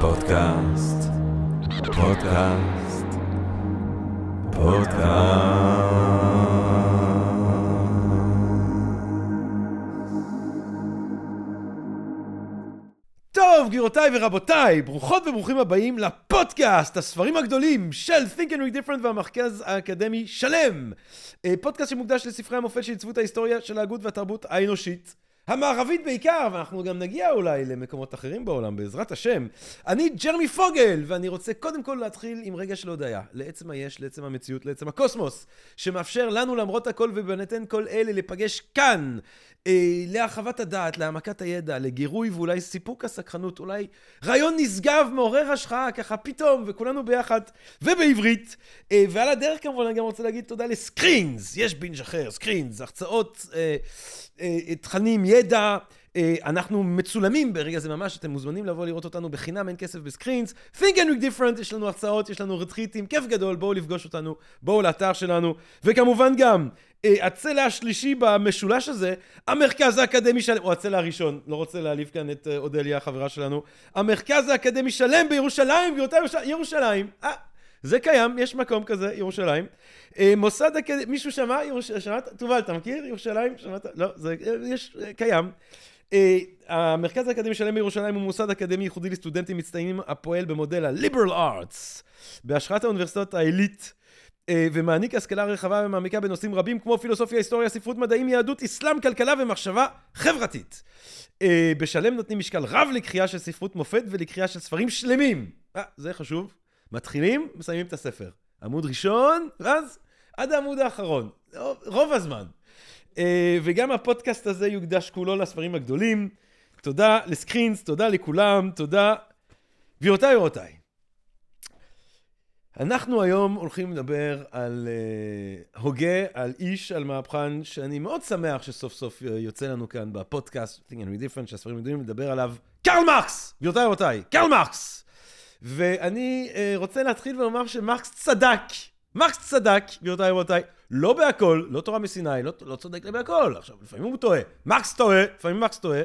פודקאסט, פודקאסט, פודקאסט. טוב, גבירותיי ורבותיי, ברוכות וברוכים הבאים לפודקאסט, הספרים הגדולים של Think and Read Different והמרכז האקדמי שלם. אה, פודקאסט שמוקדש לספרי המופת שעיצבו את ההיסטוריה של ההגות והתרבות האנושית. המערבית בעיקר, ואנחנו גם נגיע אולי למקומות אחרים בעולם, בעזרת השם. אני ג'רמי פוגל, ואני רוצה קודם כל להתחיל עם רגע של הודיה, לעצם היש, לעצם המציאות, לעצם הקוסמוס, שמאפשר לנו למרות הכל ובנתן כל אלה להיפגש כאן, להרחבת הדעת, להעמקת הידע, לגירוי ואולי סיפוק הסקרנות, אולי רעיון נשגב, מעורר השראה, ככה פתאום, וכולנו ביחד, ובעברית. אה, ועל הדרך כמובן אני גם רוצה להגיד תודה לסקרינס, יש בינג' אחר, סקרינס, הרצאות, אה, אה, תכנים, ידע. אה, אנחנו מצולמים ברגע זה ממש, אתם מוזמנים לבוא לראות אותנו בחינם, אין כסף בסקרינס. Think and Look Different, יש לנו הרצאות, יש לנו רטריטים, כיף גדול, בואו לפגוש אותנו, בואו לאתר שלנו. וכמובן גם, אה, הצלע השלישי במשולש הזה, המרכז האקדמי שלם, או הצלע הראשון, לא רוצה להעליב כאן את אה, אודליה, החברה שלנו. המרכז האקדמי שלם בירושלים, גבירותיי, ירושלים. אה, זה קיים, יש מקום כזה, ירושלים. מוסד אקדמי, מישהו שמע? ירוש... שמעת? תובל, אתה מכיר? ירושלים? שמעת? לא, זה יש, קיים. Uh, המרכז האקדמי שלם בירושלים הוא מוסד אקדמי ייחודי לסטודנטים מצטיינים הפועל במודל ה-liberal arts בהשראת האוניברסיטאות העילית uh, ומעניק השכלה רחבה ומעמיקה בנושאים רבים כמו פילוסופיה, היסטוריה, ספרות מדעים, יהדות, אסלאם, כלכלה ומחשבה חברתית. Uh, בשלם נותנים משקל רב לקריאה של ספרות מופת ולקריאה של ספרים שלמים. אה, זה חשוב. מתחילים, מסיימים את הספר. עמוד ראשון, ואז עד העמוד האחרון. רוב הזמן. אה, וגם הפודקאסט הזה יוקדש כולו לספרים הגדולים. תודה לסקרינס, תודה לכולם, תודה. גבירותיי ורבותיי, אנחנו היום הולכים לדבר על uh, הוגה, על איש, על מהפכן, שאני מאוד שמח שסוף סוף יוצא לנו כאן בפודקאסט, Think and Different, שהספרים הגדולים לדבר עליו, קרל מרקס! גבירותיי ורבותיי, קרל מרקס! ואני רוצה להתחיל ולומר שמרקס צדק. מרקס צדק, גבירותיי ורבותיי, לא בהכל, לא תורה מסיני, לא, לא צודק בהכל. עכשיו, לפעמים הוא טועה. מרקס טועה, לפעמים מרקס טועה,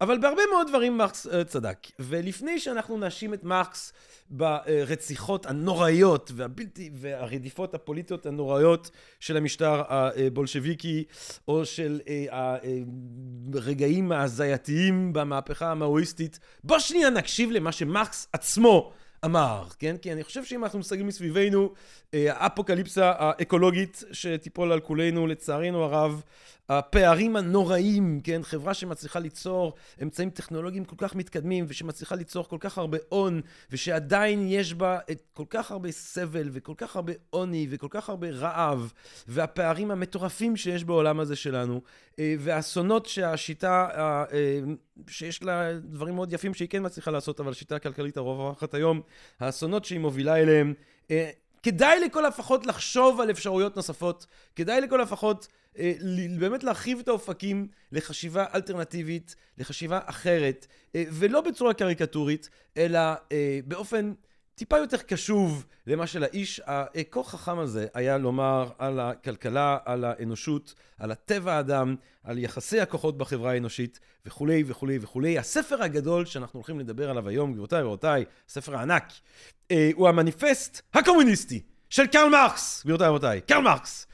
אבל בהרבה מאוד דברים מרקס uh, צדק. ולפני שאנחנו נאשים את מרקס ברציחות הנוראיות והבלתי, והרדיפות הפוליטיות הנוראיות של המשטר הבולשביקי, או של uh, הרגעים ההזייתיים במהפכה המאואיסטית, בוא שנייה נקשיב למה שמרקס עצמו אמר, כן? כי אני חושב שאם אנחנו מסתכלים מסביבנו, אה, האפוקליפסה האקולוגית שתיפול על כולנו, לצערנו הרב, הפערים הנוראים, כן? חברה שמצליחה ליצור אמצעים טכנולוגיים כל כך מתקדמים, ושמצליחה ליצור כל כך הרבה הון, ושעדיין יש בה את כל כך הרבה סבל, וכל כך הרבה עוני, וכל כך הרבה רעב, והפערים המטורפים שיש בעולם הזה שלנו, אה, והאסונות שהשיטה, אה, שיש לה דברים מאוד יפים שהיא כן מצליחה לעשות, אבל השיטה הכלכלית הרווחת היום, האסונות שהיא מובילה אליהם, אה, כדאי לכל הפחות לחשוב על אפשרויות נוספות, כדאי לכל הפחות באמת להרחיב את האופקים לחשיבה אלטרנטיבית, לחשיבה אחרת, אה, ולא בצורה קריקטורית, אלא אה, באופן טיפה יותר קשוב למה שלאיש הכה חכם הזה היה לומר על הכלכלה, על האנושות, על הטבע האדם, על יחסי הכוחות בחברה האנושית וכולי וכולי וכולי. הספר הגדול שאנחנו הולכים לדבר עליו היום, גבירותיי ורבותיי, הספר הענק, אה, הוא המניפסט הקומוניסטי של קרל מרקס, גבירותיי ורבותיי, קרל מרקס.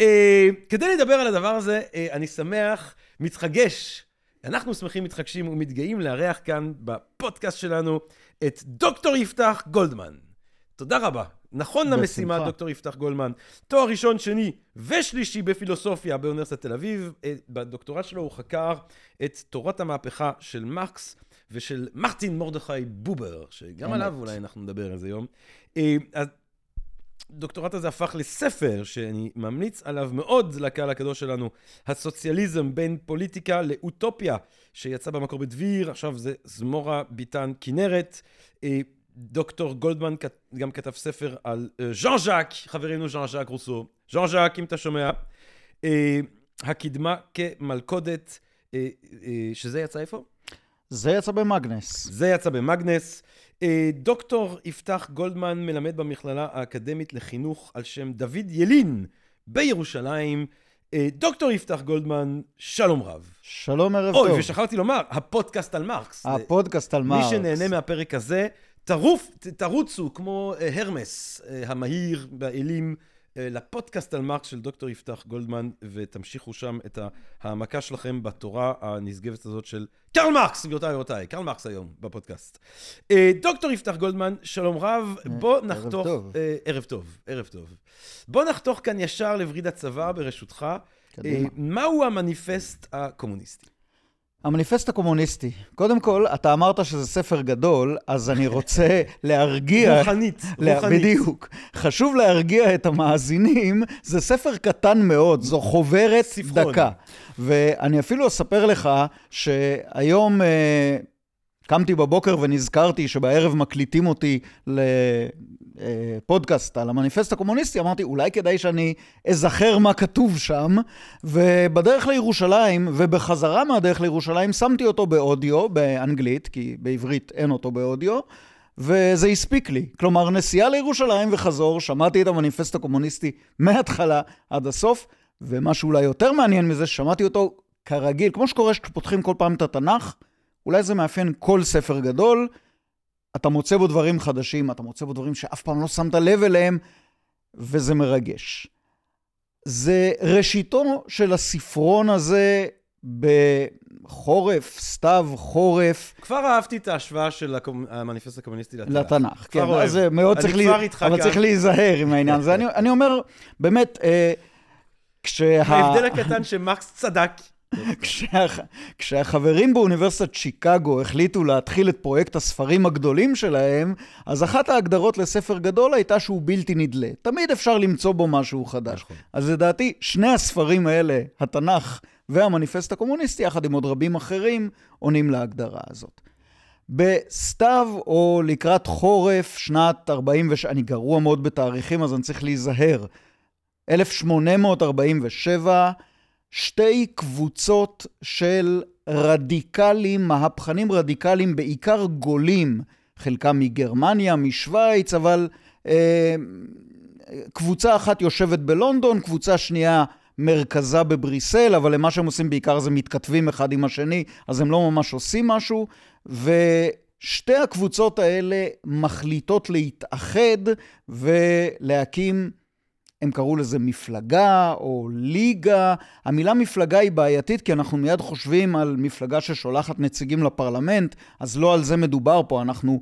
אה, כדי לדבר על הדבר הזה, אה, אני שמח, מתחגש, אנחנו שמחים, מתחגשים ומתגאים לארח כאן בפודקאסט שלנו את דוקטור יפתח גולדמן. תודה רבה. נכון למשימה, דוקטור יפתח גולדמן. תואר ראשון, שני ושלישי בפילוסופיה באוניברסיטת תל אביב. אה, בדוקטורט שלו הוא חקר את תורת המהפכה של מקס ושל מרטין מרדכי בובר, שגם עליו אולי אנחנו נדבר איזה יום. אה, הדוקטורט הזה הפך לספר שאני ממליץ עליו מאוד לקהל הקדוש שלנו, הסוציאליזם בין פוליטיקה לאוטופיה, שיצא במקור בדביר, עכשיו זה זמורה ביטן כנרת. אה, דוקטור גולדמן גם כתב ספר על אה, ז'אן ז'אק, חברנו ז'אן ז'אק רוסו. ז'אן ז'אק, אם אתה שומע. אה, הקדמה כמלכודת, שזה יצא איפה? זה יצא במאגנס. זה יצא במאגנס. אה, דוקטור יפתח גולדמן מלמד במכללה האקדמית לחינוך על שם דוד ילין בירושלים. אה, דוקטור יפתח גולדמן, שלום רב. שלום, ערב אוי, טוב. ושכחתי לומר, הפודקאסט על מרקס. הפודקאסט על מי מרקס. שנהנה מהפרק הזה, תרוץ, תרוצו כמו אה, הרמס המהיר באלים אה, לפודקאסט על מרקס של דוקטור יפתח גולדמן, ותמשיכו שם את ההעמקה שלכם בתורה הנשגבת הזאת של קרל מרקס, גבירותיי ורבותיי, קרל מרקס היום בפודקאסט. אה, דוקטור יפתח גולדמן, שלום רב, בוא ערב נחתוך... טוב. אה, ערב טוב, ערב טוב. בוא נחתוך כאן ישר לווריד הצוואר ברשותך. קדימה. אה, מהו המניפסט הקומוניסטי? המניפסט הקומוניסטי. קודם כל, אתה אמרת שזה ספר גדול, אז אני רוצה להרגיע... רוחנית, לה- רוחנית. בדיוק. חשוב להרגיע את המאזינים, זה ספר קטן מאוד, זו חוברת ספרון. דקה. ואני אפילו אספר לך שהיום אה, קמתי בבוקר ונזכרתי שבערב מקליטים אותי לפודקאסט על המניפסט הקומוניסטי, אמרתי, אולי כדאי שאני אזכר מה כתוב שם, ובדרך לירושלים, ובחזרה מהדרך לירושלים, שמתי אותו באודיו, באנגלית, כי בעברית אין אותו באודיו, וזה הספיק לי. כלומר, נסיעה לירושלים וחזור, שמעתי את המניפסט הקומוניסטי מההתחלה עד הסוף, ומה שאולי יותר מעניין מזה, שמעתי אותו כרגיל, כמו שקורה שפותחים כל פעם את התנ"ך, אולי זה מאפיין כל ספר גדול, אתה מוצא בו דברים חדשים, אתה מוצא בו דברים שאף פעם לא שמת לב אליהם, וזה מרגש. זה ראשיתו של הספרון הזה בחורף, סתיו, חורף, כבר אהבתי את ההשוואה של הקומ- המניפסט הקומוניסטי לתנ"ך. לתנ"ך. כן, אוהב. אז זה מאוד אני צריך, לי, אבל. צריך להיזהר עם העניין הזה. אני, אני אומר, באמת, אה, כשה... ההבדל הקטן שמקס צדק. כשה... כשהחברים באוניברסיטת שיקגו החליטו להתחיל את פרויקט הספרים הגדולים שלהם, אז אחת ההגדרות לספר גדול הייתה שהוא בלתי נדלה. תמיד אפשר למצוא בו משהו חדש. נכון. אז לדעתי, שני הספרים האלה, התנ"ך והמניפסט הקומוניסטי, יחד עם עוד רבים אחרים, עונים להגדרה הזאת. בסתיו או לקראת חורף, שנת 46, אני גרוע מאוד בתאריכים, אז אני צריך להיזהר. 1847, שתי קבוצות של רדיקלים, מהפכנים רדיקליים, בעיקר גולים, חלקם מגרמניה, משוויץ, אבל אה, קבוצה אחת יושבת בלונדון, קבוצה שנייה מרכזה בבריסל, אבל למה שהם עושים בעיקר זה מתכתבים אחד עם השני, אז הם לא ממש עושים משהו, ושתי הקבוצות האלה מחליטות להתאחד ולהקים הם קראו לזה מפלגה או ליגה. המילה מפלגה היא בעייתית כי אנחנו מיד חושבים על מפלגה ששולחת נציגים לפרלמנט, אז לא על זה מדובר פה, אנחנו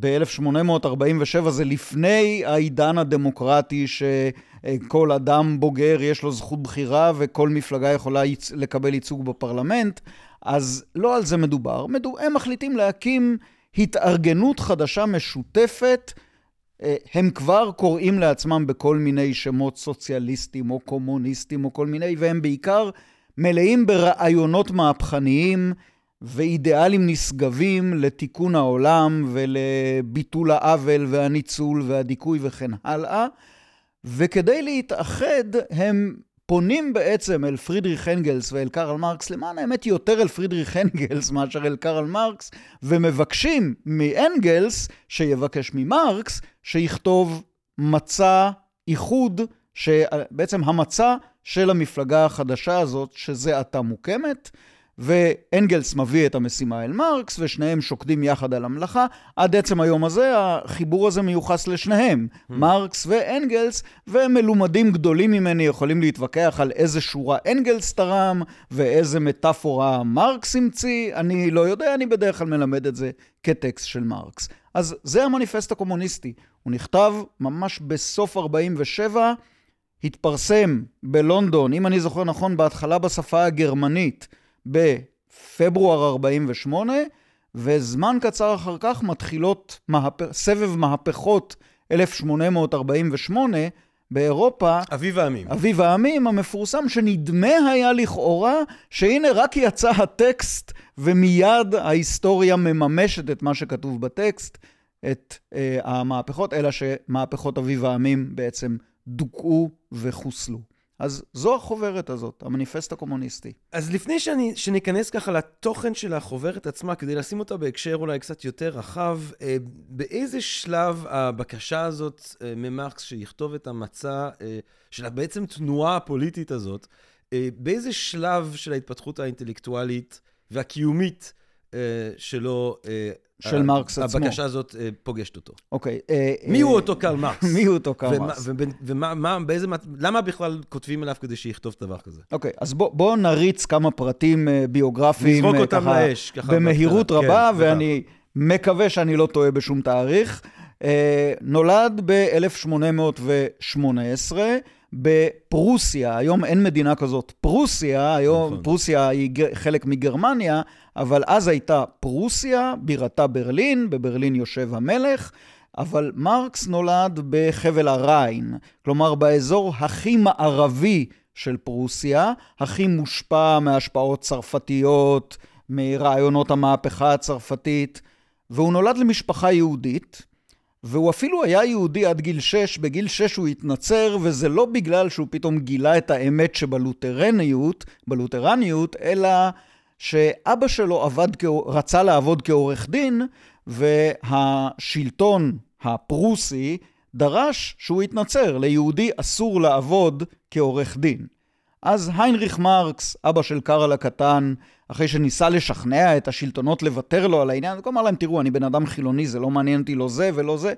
ב-1847 זה לפני העידן הדמוקרטי שכל אדם בוגר יש לו זכות בחירה וכל מפלגה יכולה ייצ- לקבל ייצוג בפרלמנט, אז לא על זה מדובר. מדו... הם מחליטים להקים התארגנות חדשה משותפת הם כבר קוראים לעצמם בכל מיני שמות סוציאליסטים או קומוניסטים או כל מיני, והם בעיקר מלאים ברעיונות מהפכניים ואידיאלים נשגבים לתיקון העולם ולביטול העוול והניצול והדיכוי וכן הלאה. וכדי להתאחד הם פונים בעצם אל פרידריך אנגלס ואל קרל מרקס, למען האמת יותר אל פרידריך אנגלס מאשר אל קרל מרקס, ומבקשים מאנגלס שיבקש ממרקס שיכתוב מצע איחוד, שבעצם המצע של המפלגה החדשה הזאת, שזה עתה מוקמת, ואנגלס מביא את המשימה אל מרקס, ושניהם שוקדים יחד על המלאכה. עד עצם היום הזה, החיבור הזה מיוחס לשניהם, מרקס ואנגלס, ומלומדים גדולים ממני יכולים להתווכח על איזה שורה אנגלס תרם, ואיזה מטאפורה מרקס המציא. אני לא יודע, אני בדרך כלל מלמד את זה כטקסט של מרקס. אז זה המניפסט הקומוניסטי. הוא נכתב ממש בסוף 47, התפרסם בלונדון, אם אני זוכר נכון, בהתחלה בשפה הגרמנית, בפברואר 48, וזמן קצר אחר כך מתחילות מהפ... סבב מהפכות 1848 באירופה, אביב העמים. אביב העמים המפורסם, שנדמה היה לכאורה שהנה רק יצא הטקסט ומיד ההיסטוריה מממשת את מה שכתוב בטקסט, את אה, המהפכות, אלא שמהפכות אביב העמים בעצם דוכאו וחוסלו. אז זו החוברת הזאת, המניפסט הקומוניסטי. אז לפני שאני, שניכנס ככה לתוכן של החוברת עצמה, כדי לשים אותה בהקשר אולי קצת יותר רחב, אה, באיזה שלב הבקשה הזאת אה, ממרקס שיכתוב את המצע אה, של בעצם תנועה הפוליטית הזאת, אה, באיזה שלב של ההתפתחות האינטלקטואלית והקיומית שלו, אה, של מרקס עצמו. הבקשה הזאת אה, פוגשת אותו? אוקיי. אה, מי אה, הוא אותו קרל מרקס? מי הוא אותו קרל מרקס? ובין- ומה, מה, באיזה, מת- למה בכלל כותבים עליו כדי שיכתוב דבר כזה? אוקיי, אז בוא, בוא נריץ כמה פרטים אה, ביוגרפיים. נזרוק אה, אותם לאש, במהירות בקטנה. רבה, כן, ואני מקווה שאני לא טועה בשום תאריך. אה, נולד ב-1818 בפרוסיה, היום אין מדינה כזאת פרוסיה, היום נכון. פרוסיה היא חלק מגרמניה, אבל אז הייתה פרוסיה, בירתה ברלין, בברלין יושב המלך. אבל מרקס נולד בחבל הריין, כלומר באזור הכי מערבי של פרוסיה, הכי מושפע מהשפעות צרפתיות, מרעיונות המהפכה הצרפתית, והוא נולד למשפחה יהודית, והוא אפילו היה יהודי עד גיל שש, בגיל שש הוא התנצר, וזה לא בגלל שהוא פתאום גילה את האמת שבלותרניות, בלותרניות, אלא שאבא שלו עבד, רצה לעבוד כעורך דין, והשלטון הפרוסי דרש שהוא יתנצר, ליהודי אסור לעבוד כעורך דין. אז היינריך מרקס, אבא של קארל הקטן, אחרי שניסה לשכנע את השלטונות לוותר לו על העניין, הוא אמר להם, תראו, אני בן אדם חילוני, זה לא מעניין אותי לא זה ולא זה,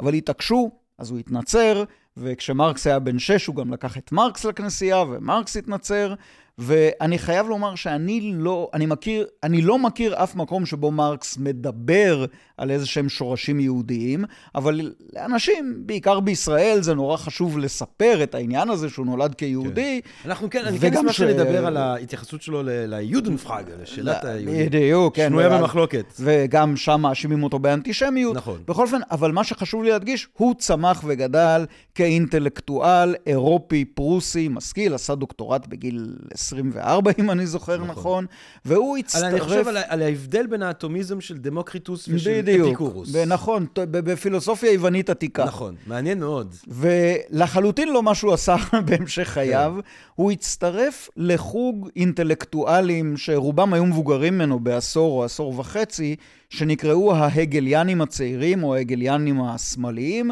אבל התעקשו, אז הוא התנצר, וכשמרקס היה בן שש, הוא גם לקח את מרקס לכנסייה, ומרקס התנצר, ואני חייב לומר שאני לא, אני מכיר, אני לא מכיר אף מקום שבו מרקס מדבר על איזה שהם שורשים יהודיים, אבל לאנשים, בעיקר בישראל, זה נורא חשוב לספר את העניין הזה שהוא נולד כיהודי. אנחנו כן, אני כן אשמח ש- שנדבר על ההתייחסות שלו ליודנפראג, לשאלת היהודים. בדיוק, כן. שנויה במחלוקת. וגם שם מאשימים אותו באנטישמיות. נכון. בכל אופן, אבל מה שחשוב לי להדגיש, הוא צמח וגדל כאינטלקטואל אירופי, פרוסי, משכיל, עשה דוקטורט בגיל 24, אם אני זוכר נכון, נכון והוא הצטרף... אני חושב על על ההבדל בין האטומיזם של דמוקריטוס ושל בדיוק, אפיקורוס. ונכון, ט- ב- בפילוסופיה יוונית עתיקה. נכון, מעניין מאוד. ולחלוטין לא מה שהוא עשה בהמשך חייו, כן. הוא הצטרף לחוג אינטלקטואלים שרובם היו מבוגרים ממנו בעשור או עשור וחצי, שנקראו ההגליאנים הצעירים או ההגליאנים השמאליים,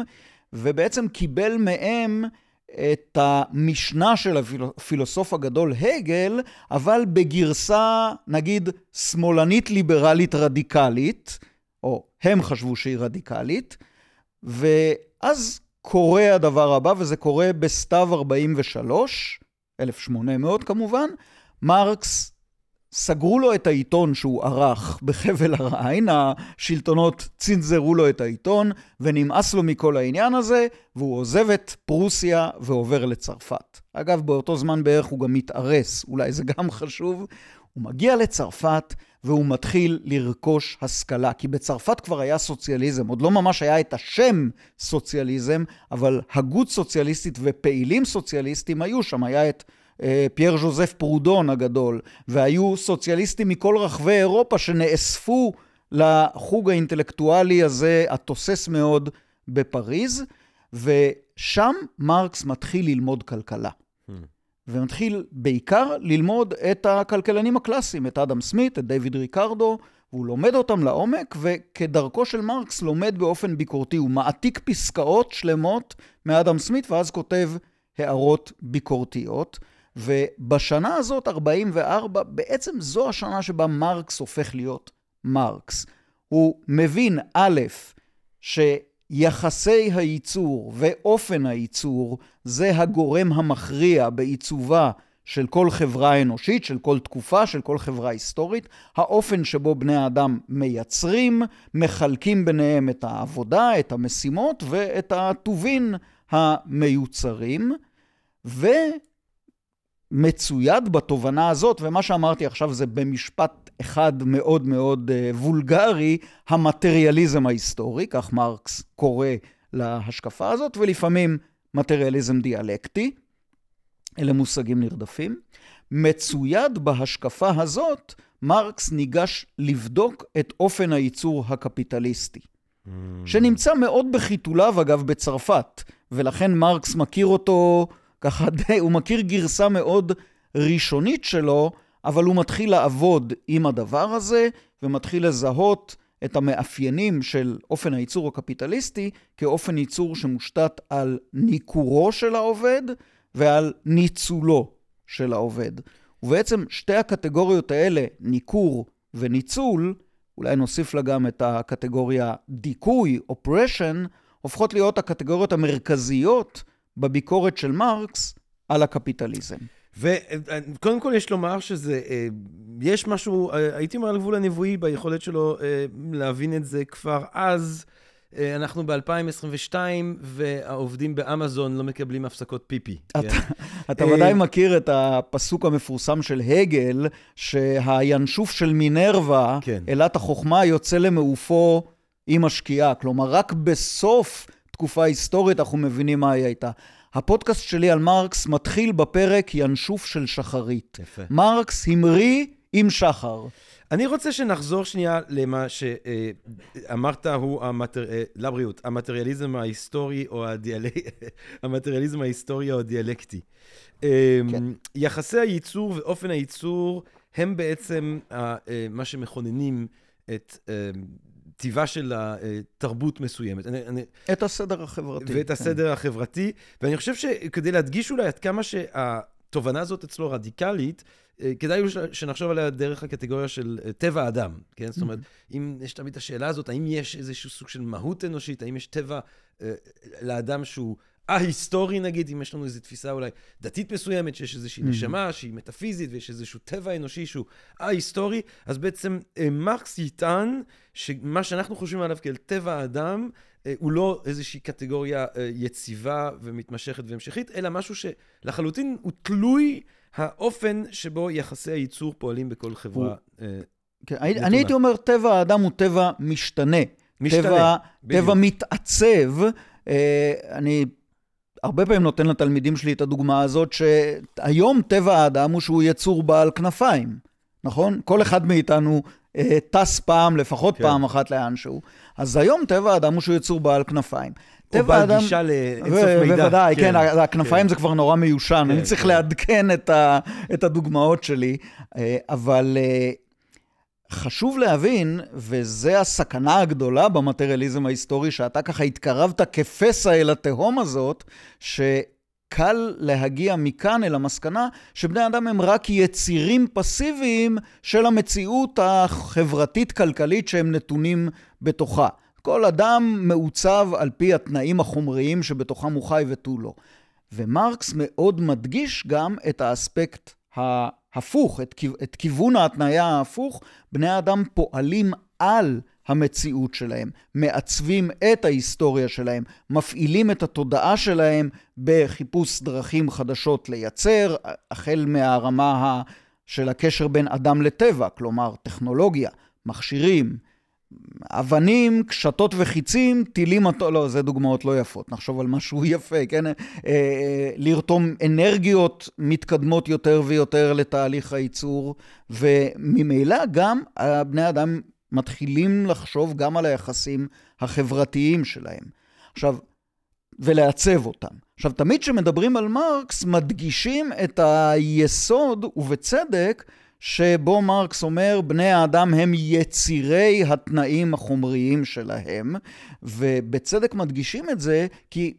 ובעצם קיבל מהם את המשנה של הפילוסוף הגדול הגל, אבל בגרסה, נגיד, שמאלנית ליברלית רדיקלית, או הם חשבו שהיא רדיקלית, ואז קורה הדבר הבא, וזה קורה בסתיו 43, 1800 כמובן, מרקס, סגרו לו את העיתון שהוא ערך בחבל הריין, השלטונות צנזרו לו את העיתון, ונמאס לו מכל העניין הזה, והוא עוזב את פרוסיה ועובר לצרפת. אגב, באותו זמן בערך הוא גם מתארס, אולי זה גם חשוב. הוא מגיע לצרפת והוא מתחיל לרכוש השכלה, כי בצרפת כבר היה סוציאליזם, עוד לא ממש היה את השם סוציאליזם, אבל הגות סוציאליסטית ופעילים סוציאליסטים היו שם, היה את פייר ז'וזף פרודון הגדול, והיו סוציאליסטים מכל רחבי אירופה שנאספו לחוג האינטלקטואלי הזה, התוסס מאוד, בפריז, ושם מרקס מתחיל ללמוד כלכלה. ומתחיל בעיקר ללמוד את הכלכלנים הקלאסיים, את אדם סמית, את דיוויד ריקרדו, והוא לומד אותם לעומק, וכדרכו של מרקס לומד באופן ביקורתי. הוא מעתיק פסקאות שלמות מאדם סמית, ואז כותב הערות ביקורתיות. ובשנה הזאת, 44, בעצם זו השנה שבה מרקס הופך להיות מרקס. הוא מבין, א', שיחסי הייצור ואופן הייצור זה הגורם המכריע בעיצובה של כל חברה אנושית, של כל תקופה, של כל חברה היסטורית, האופן שבו בני האדם מייצרים, מחלקים ביניהם את העבודה, את המשימות ואת הטובין המיוצרים, ומצויד בתובנה הזאת, ומה שאמרתי עכשיו זה במשפט אחד מאוד מאוד וולגרי, המטריאליזם ההיסטורי, כך מרקס קורא להשקפה הזאת, ולפעמים מטריאליזם דיאלקטי. אלה מושגים נרדפים. מצויד בהשקפה הזאת, מרקס ניגש לבדוק את אופן הייצור הקפיטליסטי, Mm. שנמצא מאוד בחיתוליו, אגב, בצרפת, ולכן מרקס מכיר אותו ככה די, הוא מכיר גרסה מאוד ראשונית שלו, אבל הוא מתחיל לעבוד עם הדבר הזה, ומתחיל לזהות את המאפיינים של אופן הייצור הקפיטליסטי כאופן ייצור שמושתת על ניכורו של העובד, ועל ניצולו של העובד. ובעצם שתי הקטגוריות האלה, ניכור וניצול, אולי נוסיף לה גם את הקטגוריה דיכוי, oppression, הופכות להיות הקטגוריות המרכזיות בביקורת של מרקס על הקפיטליזם. וקודם כל יש לומר שזה, אה, יש משהו, אה, הייתי אומר על גבול הנבואי ביכולת שלו אה, להבין את זה כבר אז. אנחנו ב-2022, והעובדים באמזון לא מקבלים הפסקות פיפי. אתה, כן? ודאי מכיר את הפסוק המפורסם של הגל, שהינשוף של מינרווה, כן. אלת החוכמה, יוצא למעופו עם השקיעה. כלומר, רק בסוף תקופה היסטורית אנחנו מבינים מה היא הייתה. הפודקאסט שלי על מרקס מתחיל בפרק ינשוף של שחרית. יפה. מרקס המריא עם שחר. אני רוצה שנחזור שנייה למה שאמרת הוא, המטר... אה, לבריאות, המטריאליזם ההיסטורי או הדיאל... המטריאליזם ההיסטורי או הדיאלקטי. כן. יחסי הייצור ואופן הייצור הם בעצם אה, מה שמכוננים את טיבה של תרבות מסוימת. אני, אני... את הסדר החברתי. ואת כן. הסדר החברתי. ואני חושב שכדי להדגיש אולי עד כמה שהתובנה הזאת אצלו רדיקלית, אה, כדאי שנחשוב עליה דרך הקטגוריה של אה, טבע האדם, כן? זאת אומרת, אם יש תמיד את השאלה הזאת, האם יש איזשהו סוג של מהות אנושית, האם יש טבע אה, לאדם שהוא ההיסטורי נגיד, אם יש לנו איזו תפיסה אולי דתית מסוימת, שיש איזושהי mm-hmm. נשמה שהיא מטאפיזית ויש איזשהו טבע אנושי שהוא ההיסטורי, אז בעצם אה, מרקס יטען שמה שאנחנו חושבים עליו כאל טבע האדם, אה, הוא לא איזושהי קטגוריה אה, יציבה ומתמשכת והמשכית, אלא משהו שלחלוטין הוא תלוי האופן שבו יחסי הייצור פועלים בכל חברה. כן, אני הייתי אומר, טבע האדם הוא טבע משתנה. משתנה, טבע, בדיוק. טבע מתעצב. אני הרבה פעמים נותן לתלמידים שלי את הדוגמה הזאת, שהיום טבע האדם הוא שהוא יצור בעל כנפיים, נכון? כל אחד מאיתנו אה, טס פעם, לפחות כן. פעם אחת לאנשהו. אז היום טבע האדם הוא שהוא יצור בעל כנפיים. או בעל האדם... גישה לאינסוף מידע. בוודאי, כן, כן הכנפיים כן. זה כבר נורא מיושן, כן, אני צריך כן. לעדכן את, ה, את הדוגמאות שלי, אה, אבל אה, חשוב להבין, וזה הסכנה הגדולה במטריאליזם ההיסטורי, שאתה ככה התקרבת כפסע אל התהום הזאת, שקל להגיע מכאן אל המסקנה שבני אדם הם רק יצירים פסיביים של המציאות החברתית-כלכלית שהם נתונים בתוכה. כל אדם מעוצב על פי התנאים החומריים שבתוכם הוא חי ותו לא. ומרקס מאוד מדגיש גם את האספקט ה... הפוך, את, את כיוון ההתניה ההפוך, בני האדם פועלים על המציאות שלהם, מעצבים את ההיסטוריה שלהם, מפעילים את התודעה שלהם בחיפוש דרכים חדשות לייצר, החל מהרמה של הקשר בין אדם לטבע, כלומר טכנולוגיה, מכשירים, אבנים, קשתות וחיצים, טילים, לא, זה דוגמאות לא יפות, נחשוב על משהו יפה, כן? אה, אה, לרתום אנרגיות מתקדמות יותר ויותר לתהליך הייצור, וממילא גם בני אדם מתחילים לחשוב גם על היחסים החברתיים שלהם. עכשיו, ולעצב אותם. עכשיו, תמיד כשמדברים על מרקס, מדגישים את היסוד, ובצדק, שבו מרקס אומר, בני האדם הם יצירי התנאים החומריים שלהם, ובצדק מדגישים את זה, כי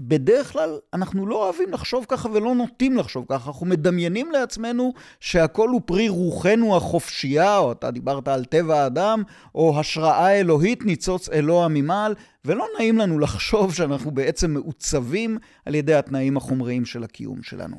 בדרך כלל אנחנו לא אוהבים לחשוב ככה ולא נוטים לחשוב ככה, אנחנו מדמיינים לעצמנו שהכל הוא פרי רוחנו החופשייה, או אתה דיברת על טבע האדם, או השראה אלוהית ניצוץ אלוה ממעל, ולא נעים לנו לחשוב שאנחנו בעצם מעוצבים על ידי התנאים החומריים של הקיום שלנו.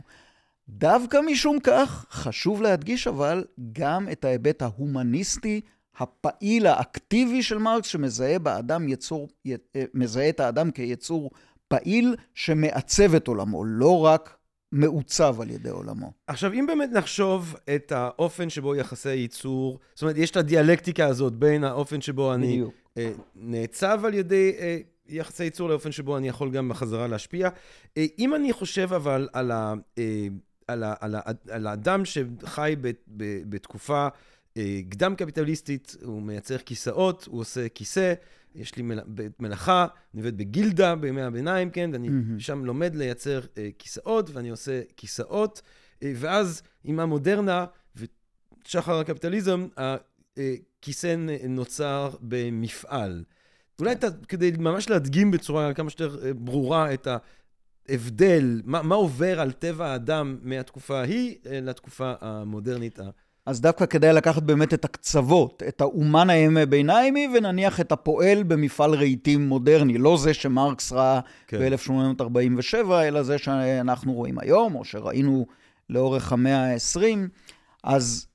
דווקא משום כך, חשוב להדגיש אבל גם את ההיבט ההומניסטי, הפעיל, האקטיבי של מרקס, שמזהה באדם יצור, אה, מזהה את האדם כיצור פעיל שמעצב את עולמו, לא רק מעוצב על ידי עולמו. עכשיו, אם באמת נחשוב את האופן שבו יחסי ייצור, זאת אומרת, יש את הדיאלקטיקה הזאת בין האופן שבו אני אה, נעצב על ידי אה, יחסי ייצור לאופן שבו אני יכול גם בחזרה להשפיע. אה, אם אני חושב אבל על ה... אה, על, ה, על, ה, על האדם שחי ב, ב, בתקופה אה, קדם קפיטליסטית, הוא מייצר כיסאות, הוא עושה כיסא, יש לי מל, מלאכה, אני עובד בגילדה בימי הביניים, כן, ואני mm-hmm. שם לומד לייצר אה, כיסאות, ואני עושה כיסאות, אה, ואז עם המודרנה ושחר הקפיטליזם, הכיסא נוצר במפעל. אולי אתה, כדי ממש להדגים בצורה כמה שיותר ברורה את ה... ההבדל, מה, מה עובר על טבע האדם מהתקופה ההיא אה, לתקופה המודרנית. אז דווקא כדאי לקחת באמת את הקצוות, את האומן הימי ביניימי, ונניח את הפועל במפעל רהיטים מודרני, לא זה שמרקס ראה כן. ב-1847, אלא זה שאנחנו רואים היום, או שראינו לאורך המאה ה-20. אז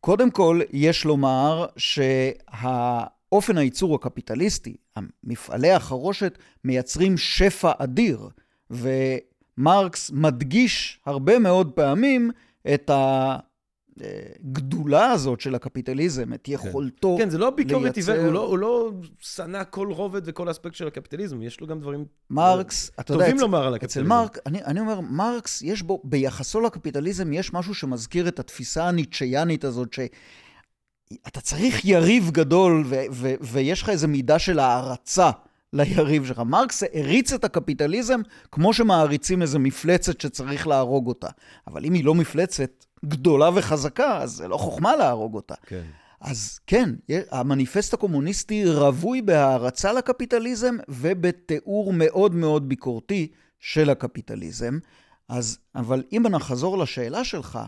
קודם כל, יש לומר שהאופן הייצור הקפיטליסטי, מפעלי החרושת מייצרים שפע אדיר, ומרקס מדגיש הרבה מאוד פעמים את הגדולה הזאת של הקפיטליזם, את יכולתו כן, זה לא ביקורת לייצר- עיוור, הוא לא- הוא לא שנא כל רובד וכל אספקט של הקפיטליזם, יש לו גם דברים מרקס, אתה יודע, טובים אצל- לומר על אצל הקפיטליזם. מרק, אני, אני אומר, מרקס, יש בו, ביחסו לקפיטליזם, יש משהו שמזכיר את התפיסה הניטשיאנית הזאת, שאתה צריך יריב גדול, ו, ו, ויש לך איזו מידה של הערצה ליריב שלך. מרקס העריץ את הקפיטליזם כמו שמעריצים איזו מפלצת שצריך להרוג אותה. אבל אם היא לא מפלצת גדולה וחזקה, אז זה לא חוכמה להרוג אותה. כן. אז כן, המניפסט הקומוניסטי רווי בהערצה לקפיטליזם ובתיאור מאוד מאוד ביקורתי של הקפיטליזם. אז, אבל אם נחזור לשאלה שלך,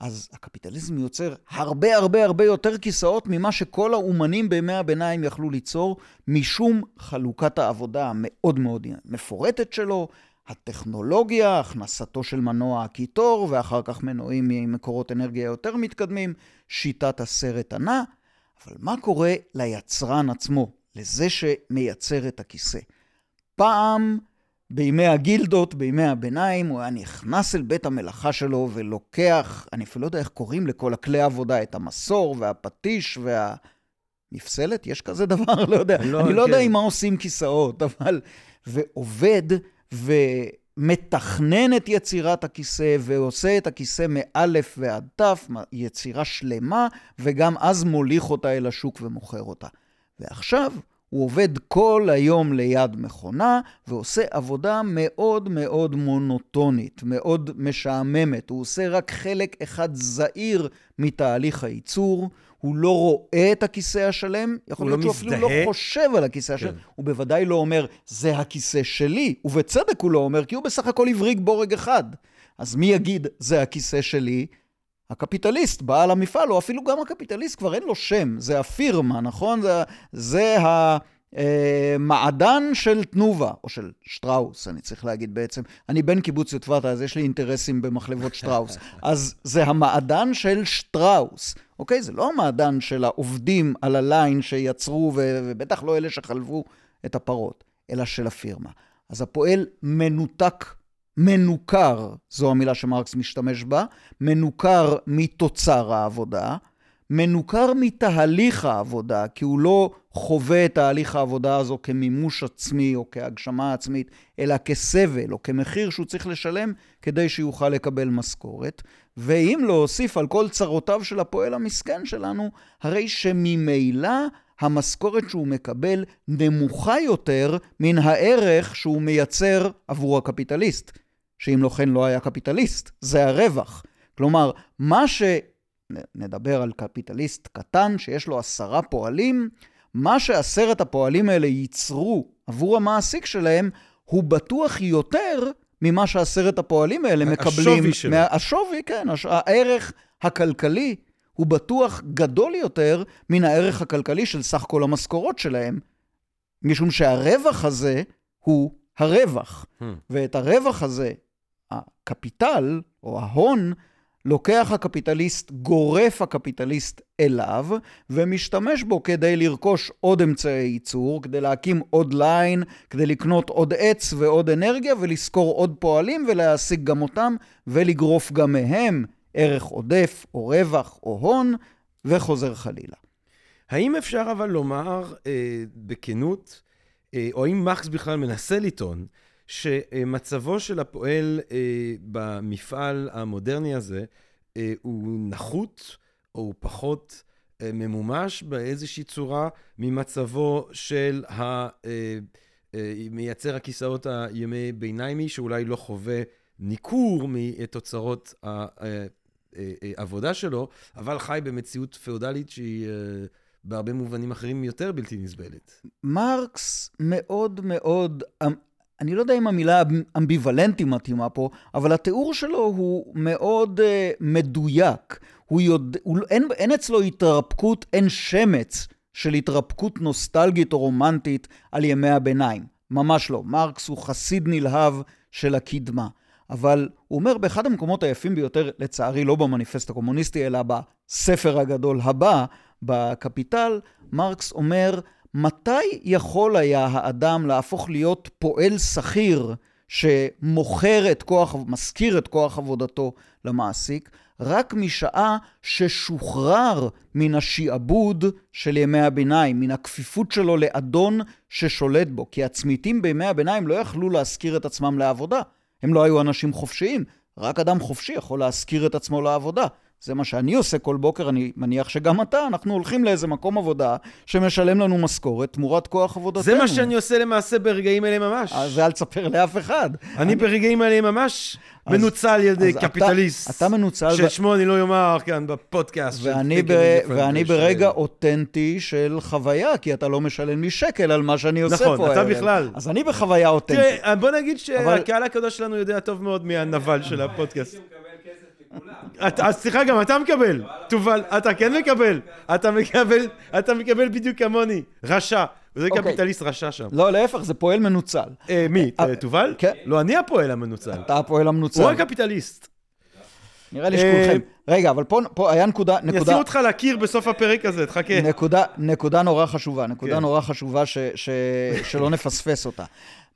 אז הקפיטליזם יוצר הרבה הרבה הרבה יותר כיסאות ממה שכל האומנים בימי הביניים יכלו ליצור, משום חלוקת העבודה המאוד מאוד מפורטת שלו, הטכנולוגיה, הכנסתו של מנוע הקיטור, ואחר כך מנועים ממקורות אנרגיה יותר מתקדמים, שיטת הסרט הנע. אבל מה קורה ליצרן עצמו, לזה שמייצר את הכיסא? פעם, בימי הגילדות, בימי הביניים, הוא היה נכנס אל בית המלאכה שלו ולוקח, אני אפילו לא יודע איך קוראים לכל הכלי העבודה, את המסור והפטיש והמפסלת, יש כזה דבר? לא יודע. לא, אני לא כן. יודע עם מה עושים כיסאות, אבל... ועובד ומתכנן את יצירת הכיסא ועושה את הכיסא מאלף ועד תף, יצירה שלמה, וגם אז מוליך אותה אל השוק ומוכר אותה. ועכשיו הוא עובד כל היום ליד מכונה ועושה עבודה מאוד מאוד מונוטונית, מאוד משעממת. הוא עושה רק חלק אחד זעיר מתהליך הייצור. הוא לא רואה את הכיסא השלם, יכול להיות לא שהוא אפילו לא מזדהה. חושב על הכיסא השלם. כן. הוא בוודאי לא אומר, זה הכיסא שלי, ובצדק הוא לא אומר, כי הוא בסך הכל הבריג בורג אחד. אז מי יגיד, זה הכיסא שלי? הקפיטליסט, בעל המפעל, או אפילו גם הקפיטליסט, כבר אין לו שם, זה הפירמה, נכון? זה, זה המעדן של תנובה, או של שטראוס, אני צריך להגיד בעצם. אני בן קיבוץ יוטבתה, אז יש לי אינטרסים במחלבות שטראוס. אז זה המעדן של שטראוס, אוקיי? זה לא המעדן של העובדים על הליין שיצרו, ו- ובטח לא אלה שחלבו את הפרות, אלא של הפירמה. אז הפועל מנותק מנוכר, זו המילה שמרקס משתמש בה, מנוכר מתוצר העבודה, מנוכר מתהליך העבודה, כי הוא לא חווה את תהליך העבודה הזו כמימוש עצמי או כהגשמה עצמית, אלא כסבל או כמחיר שהוא צריך לשלם כדי שיוכל לקבל משכורת. ואם להוסיף על כל צרותיו של הפועל המסכן שלנו, הרי שממילא המשכורת שהוא מקבל נמוכה יותר מן הערך שהוא מייצר עבור הקפיטליסט. שאם לא כן לא היה קפיטליסט, זה הרווח. כלומר, מה ש... נדבר על קפיטליסט קטן שיש לו עשרה פועלים, מה שעשרת הפועלים האלה ייצרו עבור המעסיק שלהם, הוא בטוח יותר ממה שעשרת הפועלים האלה מקבלים. השווי שלו. מה- השווי, כן, הש... הערך הכלכלי הוא בטוח גדול יותר מן הערך הכלכלי של סך כל המשכורות שלהם, משום שהרווח הזה הוא הרווח. אהמ. ואת הרווח הזה, הקפיטל או ההון, לוקח הקפיטליסט, גורף הקפיטליסט אליו, ומשתמש בו כדי לרכוש עוד אמצעי ייצור, כדי להקים עוד ליין, כדי לקנות עוד עץ ועוד אנרגיה, ולשכור עוד פועלים ולהעסיק גם אותם, ולגרוף גם מהם ערך עודף או רווח או הון, וחוזר חלילה. האם אפשר אבל לומר אה, בכנות, אה, או האם מקס בכלל מנסה לטעון, שמצבו של הפועל אה, במפעל המודרני הזה אה, הוא נחות, או הוא פחות אה, ממומש באיזושהי צורה ממצבו של ה... אה, אה, מייצר הכיסאות הימי ביניימי, שאולי לא חווה ניכור מתוצרות העבודה שלו, אבל חי במציאות פאודלית שהיא אה, בהרבה מובנים אחרים יותר בלתי נסבלת. מרקס מאוד מאוד, אמ, אני לא יודע אם המילה אמביוולנטי מתאימה פה, אבל התיאור שלו הוא מאוד uh, מדויק. הוא יודע, הוא, אין, אין אצלו התרפקות, אין שמץ של התרפקות נוסטלגית או רומנטית על ימי הביניים. ממש לא. מרקס הוא חסיד נלהב של הקדמה. אבל הוא אומר באחד המקומות היפים ביותר, לצערי לא במניפסט הקומוניסטי, אלא בספר הגדול הבא, בקפיטל, מרקס אומר, מתי יכול היה האדם להפוך להיות פועל שכיר שמוכר את כוח, משכיר את כוח עבודתו למעסיק, רק משעה ששוחרר מן השעבוד של ימי הביניים, מן הכפיפות שלו לאדון ששולט בו. כי הצמיתים בימי הביניים לא יכלו להשכיר את עצמם לעבודה. הם לא היו אנשים חופשיים. רק אדם חופשי יכול להשכיר את עצמו לעבודה. זה מה שאני עושה כל בוקר, אני מניח שגם אתה, אנחנו הולכים לאיזה מקום עבודה שמשלם לנו משכורת תמורת כוח עבודתנו. זה מה שאני עושה למעשה ברגעים אלה ממש. אז זה אל תספר לאף אחד. אני ברגעים האלה ממש אז- מנוצל על ידי אז אתה- קפיטליסט. אתה מנוצל ששמו אני לא אומר כאן בפודקאסט. ואני, ב, ואני של- ברגע אותנטי של חוויה, כי אתה לא משלם לי שקל על מה שאני עושה נכון, פה אתה הערב. בכלל. אז אני בחוויה אותנטית. תראה, בוא נגיד אבל- שהקהל הקדוש שלנו יודע טוב מאוד מי הנבל של הפודקאסט. אז סליחה, גם אתה מקבל. תובל, אתה כן מקבל. אתה מקבל, אתה מקבל בדיוק כמוני. רשע. וזה אוקיי. קפיטליסט רשע שם. לא, להפך, זה פועל מנוצל. אה, מי? אה, אה, תובל? כן. לא, אני הפועל המנוצל. אתה הפועל המנוצל. הוא הקפיטליסט. נראה לי שכולכם... רגע, אבל פה, פה היה נקודה... נקודה... אשים אותך לקיר בסוף הפרק הזה, תחכה. נקודה, נקודה נורא חשובה, נקודה כן. נורא חשובה ש, ש, שלא נפספס אותה.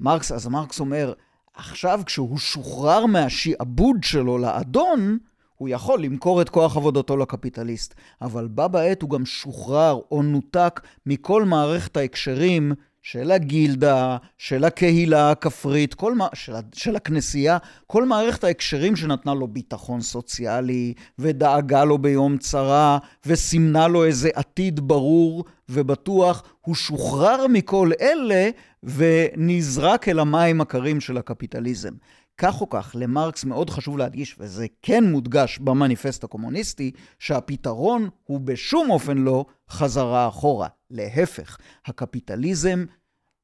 מרקס, אז מרקס אומר, עכשיו כשהוא שוחרר מהשעבוד שלו לאדון, הוא יכול למכור את כוח עבודתו לקפיטליסט. אבל בה בעת הוא גם שוחרר או נותק מכל מערכת ההקשרים של הגילדה, של הקהילה הכפרית, כל מה, של, של הכנסייה, כל מערכת ההקשרים שנתנה לו ביטחון סוציאלי, ודאגה לו ביום צרה, וסימנה לו איזה עתיד ברור ובטוח, הוא שוחרר מכל אלה ונזרק אל המים הקרים של הקפיטליזם. כך או כך, למרקס מאוד חשוב להדגיש, וזה כן מודגש במניפסט הקומוניסטי, שהפתרון הוא בשום אופן לא חזרה אחורה. להפך, הקפיטליזם,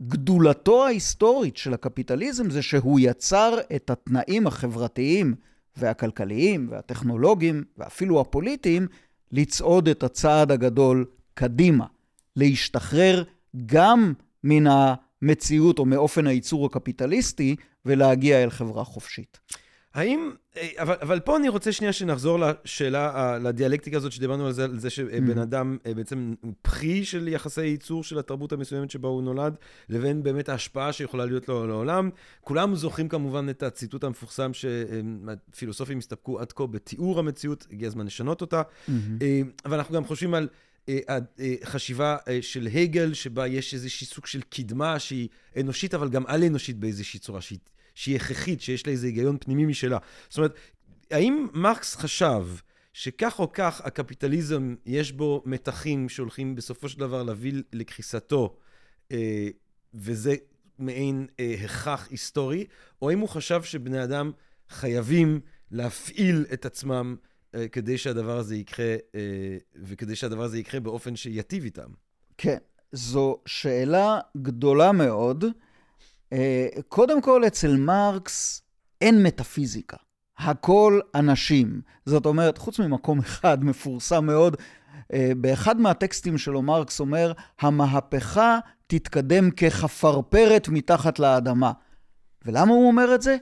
גדולתו ההיסטורית של הקפיטליזם זה שהוא יצר את התנאים החברתיים והכלכליים והטכנולוגיים ואפילו הפוליטיים לצעוד את הצעד הגדול קדימה, להשתחרר גם מן המציאות או מאופן הייצור הקפיטליסטי ולהגיע אל חברה חופשית. האם, אה, אבל, אבל פה אני רוצה שנייה שנחזור לשאלה, ה- לדיאלקטיקה הזאת שדיברנו על זה, על זה שבן Mm. אדם אה, בעצם הוא פרי של יחסי ייצור של התרבות המסוימת שבה הוא נולד, לבין באמת ההשפעה שיכולה להיות לו לעולם. כולם זוכרים כמובן את הציטוט המפורסם שהפילוסופים הסתפקו עד כה בתיאור המציאות, הגיע הזמן לשנות אותה. אה, אבל אנחנו גם חושבים על אה, החשיבה אה, של הגל, שבה יש איזשהי סוג של קדמה שהיא אנושית, אבל גם על-אנושית באיזושהי צורה, שהיא, שהיא הכרחית, שיש לה איזה היגיון פנימי משלה. זאת אומרת, האם מרקס חשב שכך או כך הקפיטליזם, יש בו מתחים שהולכים בסופו של דבר להביא לקריסתו, אה, וזה מעין אה, הכרח היסטורי, או אם הוא חשב שבני אדם חייבים להפעיל את עצמם אה, כדי שהדבר הזה יקרה, אה, וכדי שהדבר הזה יקרה באופן שיטיב איתם. כן, זו שאלה גדולה מאוד. אה, קודם כל, אצל מרקס אין מטאפיזיקה. הכל אנשים. זאת אומרת, חוץ ממקום אחד מפורסם מאוד, אה, באחד מהטקסטים שלו מרקס אומר, המהפכה תתקדם כחפרפרת מתחת לאדמה. ולמה הוא אומר את זה?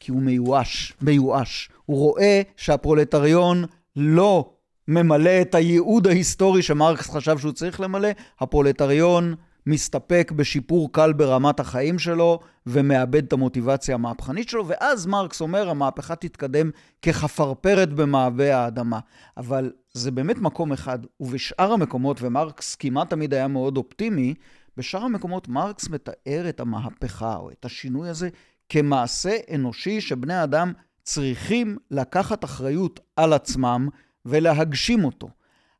כי הוא מיואש, מיואש. הוא רואה שהפרולטריון לא ממלא את הייעוד ההיסטורי שמרקס חשב שהוא צריך למלא, הפרולטריון מסתפק בשיפור קל ברמת החיים שלו ומאבד את המוטיבציה המהפכנית שלו, ואז מרקס אומר, המהפכה תתקדם כחפרפרת במעבה האדמה. אבל זה באמת מקום אחד, ובשאר המקומות, ומרקס כמעט תמיד היה מאוד אופטימי, בשאר המקומות מרקס מתאר את המהפכה או את השינוי הזה כמעשה אנושי שבני אדם צריכים לקחת אחריות על עצמם ולהגשים אותו.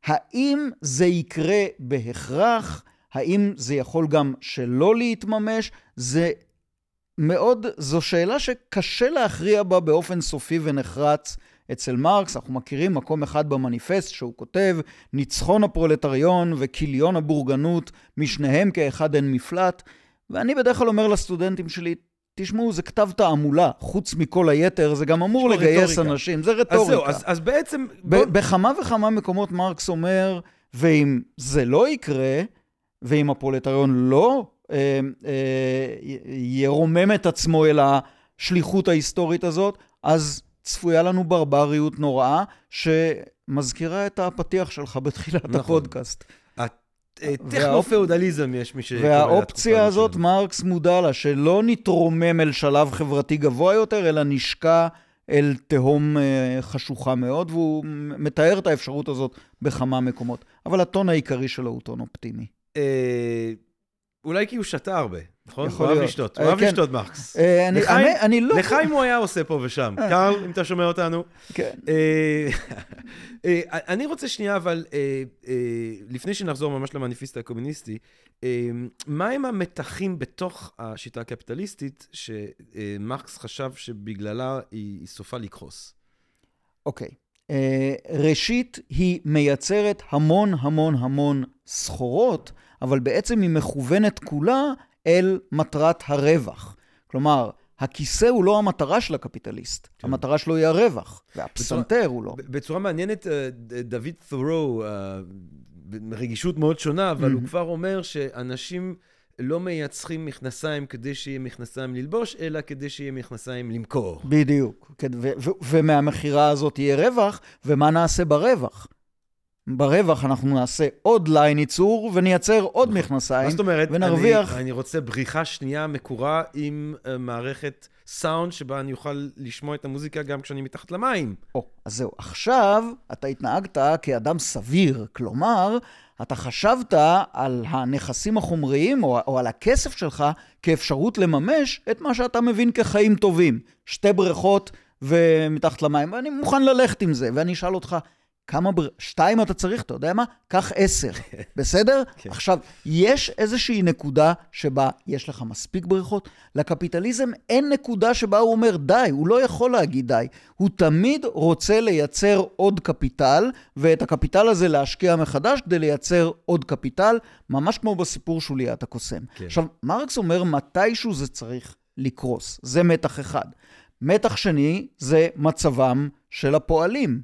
האם זה יקרה בהכרח? האם זה יכול גם שלא להתממש? זה מאוד, זו שאלה שקשה להכריע בה באופן סופי ונחרץ אצל מרקס. אנחנו מכירים מקום אחד במניפסט שהוא כותב, ניצחון הפרולטריון וכיליון הבורגנות, משניהם כאחד אין מפלט. ואני בדרך כלל אומר לסטודנטים שלי, תשמעו, זה כתב תעמולה. חוץ מכל היתר, זה גם אמור לגייס רטוריקה. אנשים. זה אז רטוריקה. זהו, אז, אז בעצם... בוא- בכמה וכמה מקומות מרקס אומר, ואם זה לא יקרה, ואם הפרולטריון לא אה, אה, ירומם את עצמו אל השליחות ההיסטורית הזאת, אז צפויה לנו ברבריות נוראה, שמזכירה את הפתיח שלך בתחילת נכון. הפודקאסט. אה, טכנו-פאודליזם יש מי לתקופה והאופציה הזאת. מרקס מודע לה, שלא נתרומם אל שלב חברתי גבוה יותר, אלא נשקע אל תהום אה, חשוכה מאוד, והוא מתאר את האפשרות הזאת בכמה מקומות. אבל הטון העיקרי שלו הוא טון אופטימי. אה, אולי כי הוא שתה הרבה, נכון? יכול הוא אוהב להיות. לשתות, אה, הוא אוהב כן. לשתות מרקס. אה, אני, לחיים- לא... לחיים הוא היה עושה פה ושם. קרל, אם אתה שומע אותנו. כן. אה, אה, אני רוצה שנייה, אבל אה, אה, לפני שנחזור ממש למניפיסט הקומוניסטי, אה, מהם המתחים בתוך השיטה הקפיטליסטית שמרקס חשב שבגללה היא סופה לקרוס? אוקיי. אה, ראשית, היא מייצרת המון המון המון סחורות, אבל בעצם היא מכוונת כולה אל מטרת הרווח. כלומר, הכיסא הוא לא המטרה של הקפיטליסט, כן. המטרה שלו היא הרווח, והפסנתר הוא לא. בצורה מעניינת, אה, דוד ת'רו, אה, ברגישות מאוד שונה, אבל הוא מהמם. כבר אומר שאנשים לא מייצרים מכנסיים כדי שיהיה מכנסיים ללבוש, אלא כדי שיהיה מכנסיים למכור. בדיוק. כן, ו- ו- ומהמכירה הזאת יהיה רווח, ומה נעשה ברווח? ברווח אנחנו נעשה עוד ליין ייצור ונייצר עוד מכנסיים. מה זאת אומרת? ונרוויח- אני, אני רוצה בריחה שנייה מקורה עם uh, מערכת סאונד שבה אני אוכל לשמוע את המוזיקה גם כשאני מתחת למים. או, אז זהו. עכשיו אתה התנהגת כאדם סביר, כלומר, אתה חשבת על הנכסים החומריים או, או על הכסף שלך כאפשרות לממש את מה שאתה מבין כחיים טובים. שתי בריכות ומתחת למים, ואני מוכן ללכת עם זה. ואני אשאל אותך, כמה בר... שתיים אתה צריך, אתה יודע מה? קח עשר, בסדר? כן. עכשיו, יש איזושהי נקודה שבה יש לך מספיק בריכות. לקפיטליזם אין נקודה שבה הוא אומר די, הוא לא יכול להגיד די. הוא תמיד רוצה לייצר עוד קפיטל, ואת הקפיטל הזה להשקיע מחדש כדי לייצר עוד קפיטל, ממש כמו בסיפור שוליית הקוסם. כן. עכשיו, מרקס אומר מתישהו זה צריך לקרוס. זה מתח אחד. מתח שני זה מצבם של הפועלים,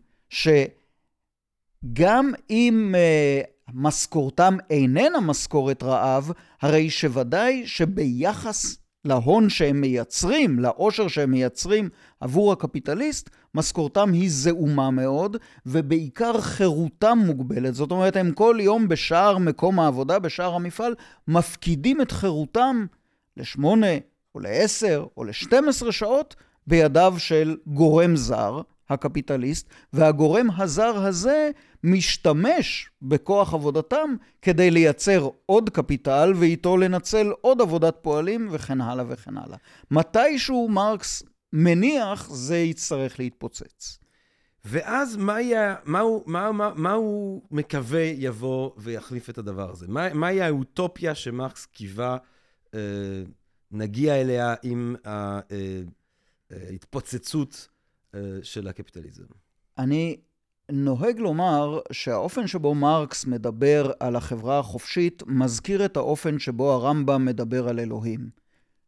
שגם אם uh, משכורתם איננה משכורת רעב, הרי שוודאי שביחס להון שהם מייצרים, לעושר שהם מייצרים עבור הקפיטליסט, משכורתם היא זעומה מאוד, ובעיקר חירותם מוגבלת. זאת אומרת, הם כל יום בשער מקום העבודה, בשער המפעל, מפקידים את חירותם לשמונה או לעשר או לשתים עשרה שעות בידיו של גורם זר, הקפיטליסט, והגורם הזר הזה משתמש בכוח עבודתם כדי לייצר עוד קפיטל ואיתו לנצל עוד עבודת פועלים וכן הלאה וכן הלאה. מתישהו מרקס מניח זה יצטרך להתפוצץ. ואז מה, יהיה, מה, הוא, מה, מה, מה הוא מקווה יבוא ויחליף את הדבר הזה? מה, מהי האוטופיה שמרקס קיווה אה, נגיע אליה עם ההתפוצצות אה, של הקפיטליזם? אני נוהג לומר שהאופן שבו מרקס מדבר על החברה החופשית מזכיר את האופן שבו הרמב"ם מדבר על אלוהים.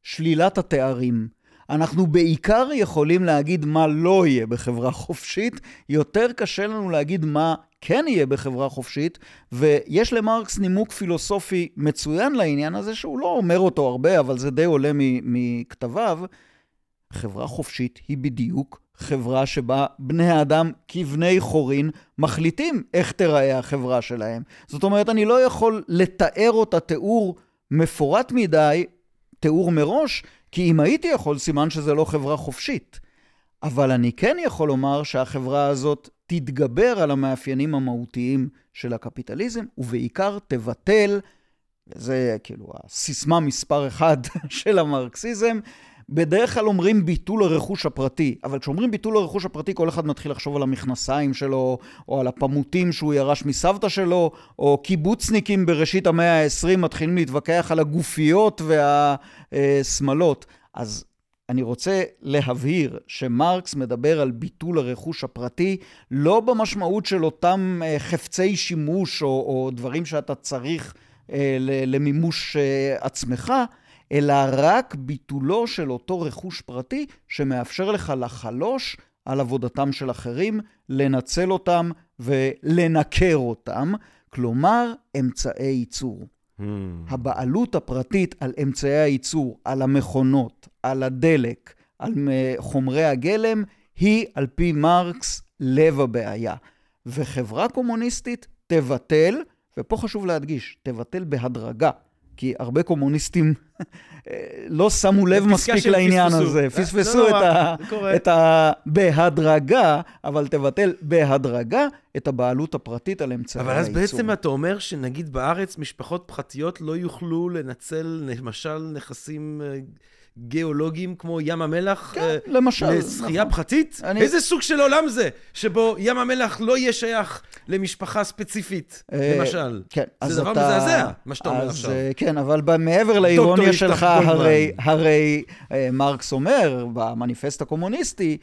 שלילת התארים. אנחנו בעיקר יכולים להגיד מה לא יהיה בחברה חופשית, יותר קשה לנו להגיד מה כן יהיה בחברה חופשית, ויש למרקס נימוק פילוסופי מצוין לעניין הזה, שהוא לא אומר אותו הרבה, אבל זה די עולה מכתביו. חברה חופשית היא בדיוק חברה שבה בני האדם כבני חורין מחליטים איך תיראה החברה שלהם. זאת אומרת, אני לא יכול לתאר אותה תיאור מפורט מדי, תיאור מראש, כי אם הייתי יכול, סימן שזה לא חברה חופשית. אבל אני כן יכול לומר שהחברה הזאת תתגבר על המאפיינים המהותיים של הקפיטליזם, ובעיקר תבטל, וזה כאילו הסיסמה מספר אחד של המרקסיזם, בדרך כלל אומרים ביטול הרכוש הפרטי, אבל כשאומרים ביטול הרכוש הפרטי, כל אחד מתחיל לחשוב על המכנסיים שלו, או על הפמוטים שהוא ירש מסבתא שלו, או קיבוצניקים בראשית המאה ה-20 מתחילים להתווכח על הגופיות והשמלות. אז אני רוצה להבהיר שמרקס מדבר על ביטול הרכוש הפרטי, לא במשמעות של אותם חפצי שימוש או, או דברים שאתה צריך למימוש עצמך, אלא רק ביטולו של אותו רכוש פרטי שמאפשר לך לחלוש על עבודתם של אחרים, לנצל אותם ולנקר אותם, כלומר, אמצעי ייצור. Hmm. הבעלות הפרטית על אמצעי הייצור, על המכונות, על הדלק, על מ- חומרי הגלם, היא, על פי מרקס, לב הבעיה. וחברה קומוניסטית תבטל, ופה חשוב להדגיש, תבטל בהדרגה. כי הרבה קומוניסטים אה, לא שמו לב מספיק לעניין פספסו. הזה. לא, פספסו לא את, ה. את ה... בהדרגה, אבל תבטל בהדרגה את הבעלות הפרטית על אמצעי אבל הייצור. אז בעצם אתה אומר שנגיד בארץ משפחות פרטיות לא יוכלו לנצל למשל נכסים אה, גיאולוגיים כמו ים המלח כן, אה, למשל, לשחייה נכון. פרטית? אני- איזה סוג של עולם זה, שבו ים המלח לא יהיה שייך למשפחה ספציפית, אה, למשל? כן, אז זה דבר אתה... מזעזע, מה שאתה אומר עכשיו. אה, כן, אבל מעבר לאירוניה שלך. הרי, הרי אה, מרקס אומר במניפסט הקומוניסטי,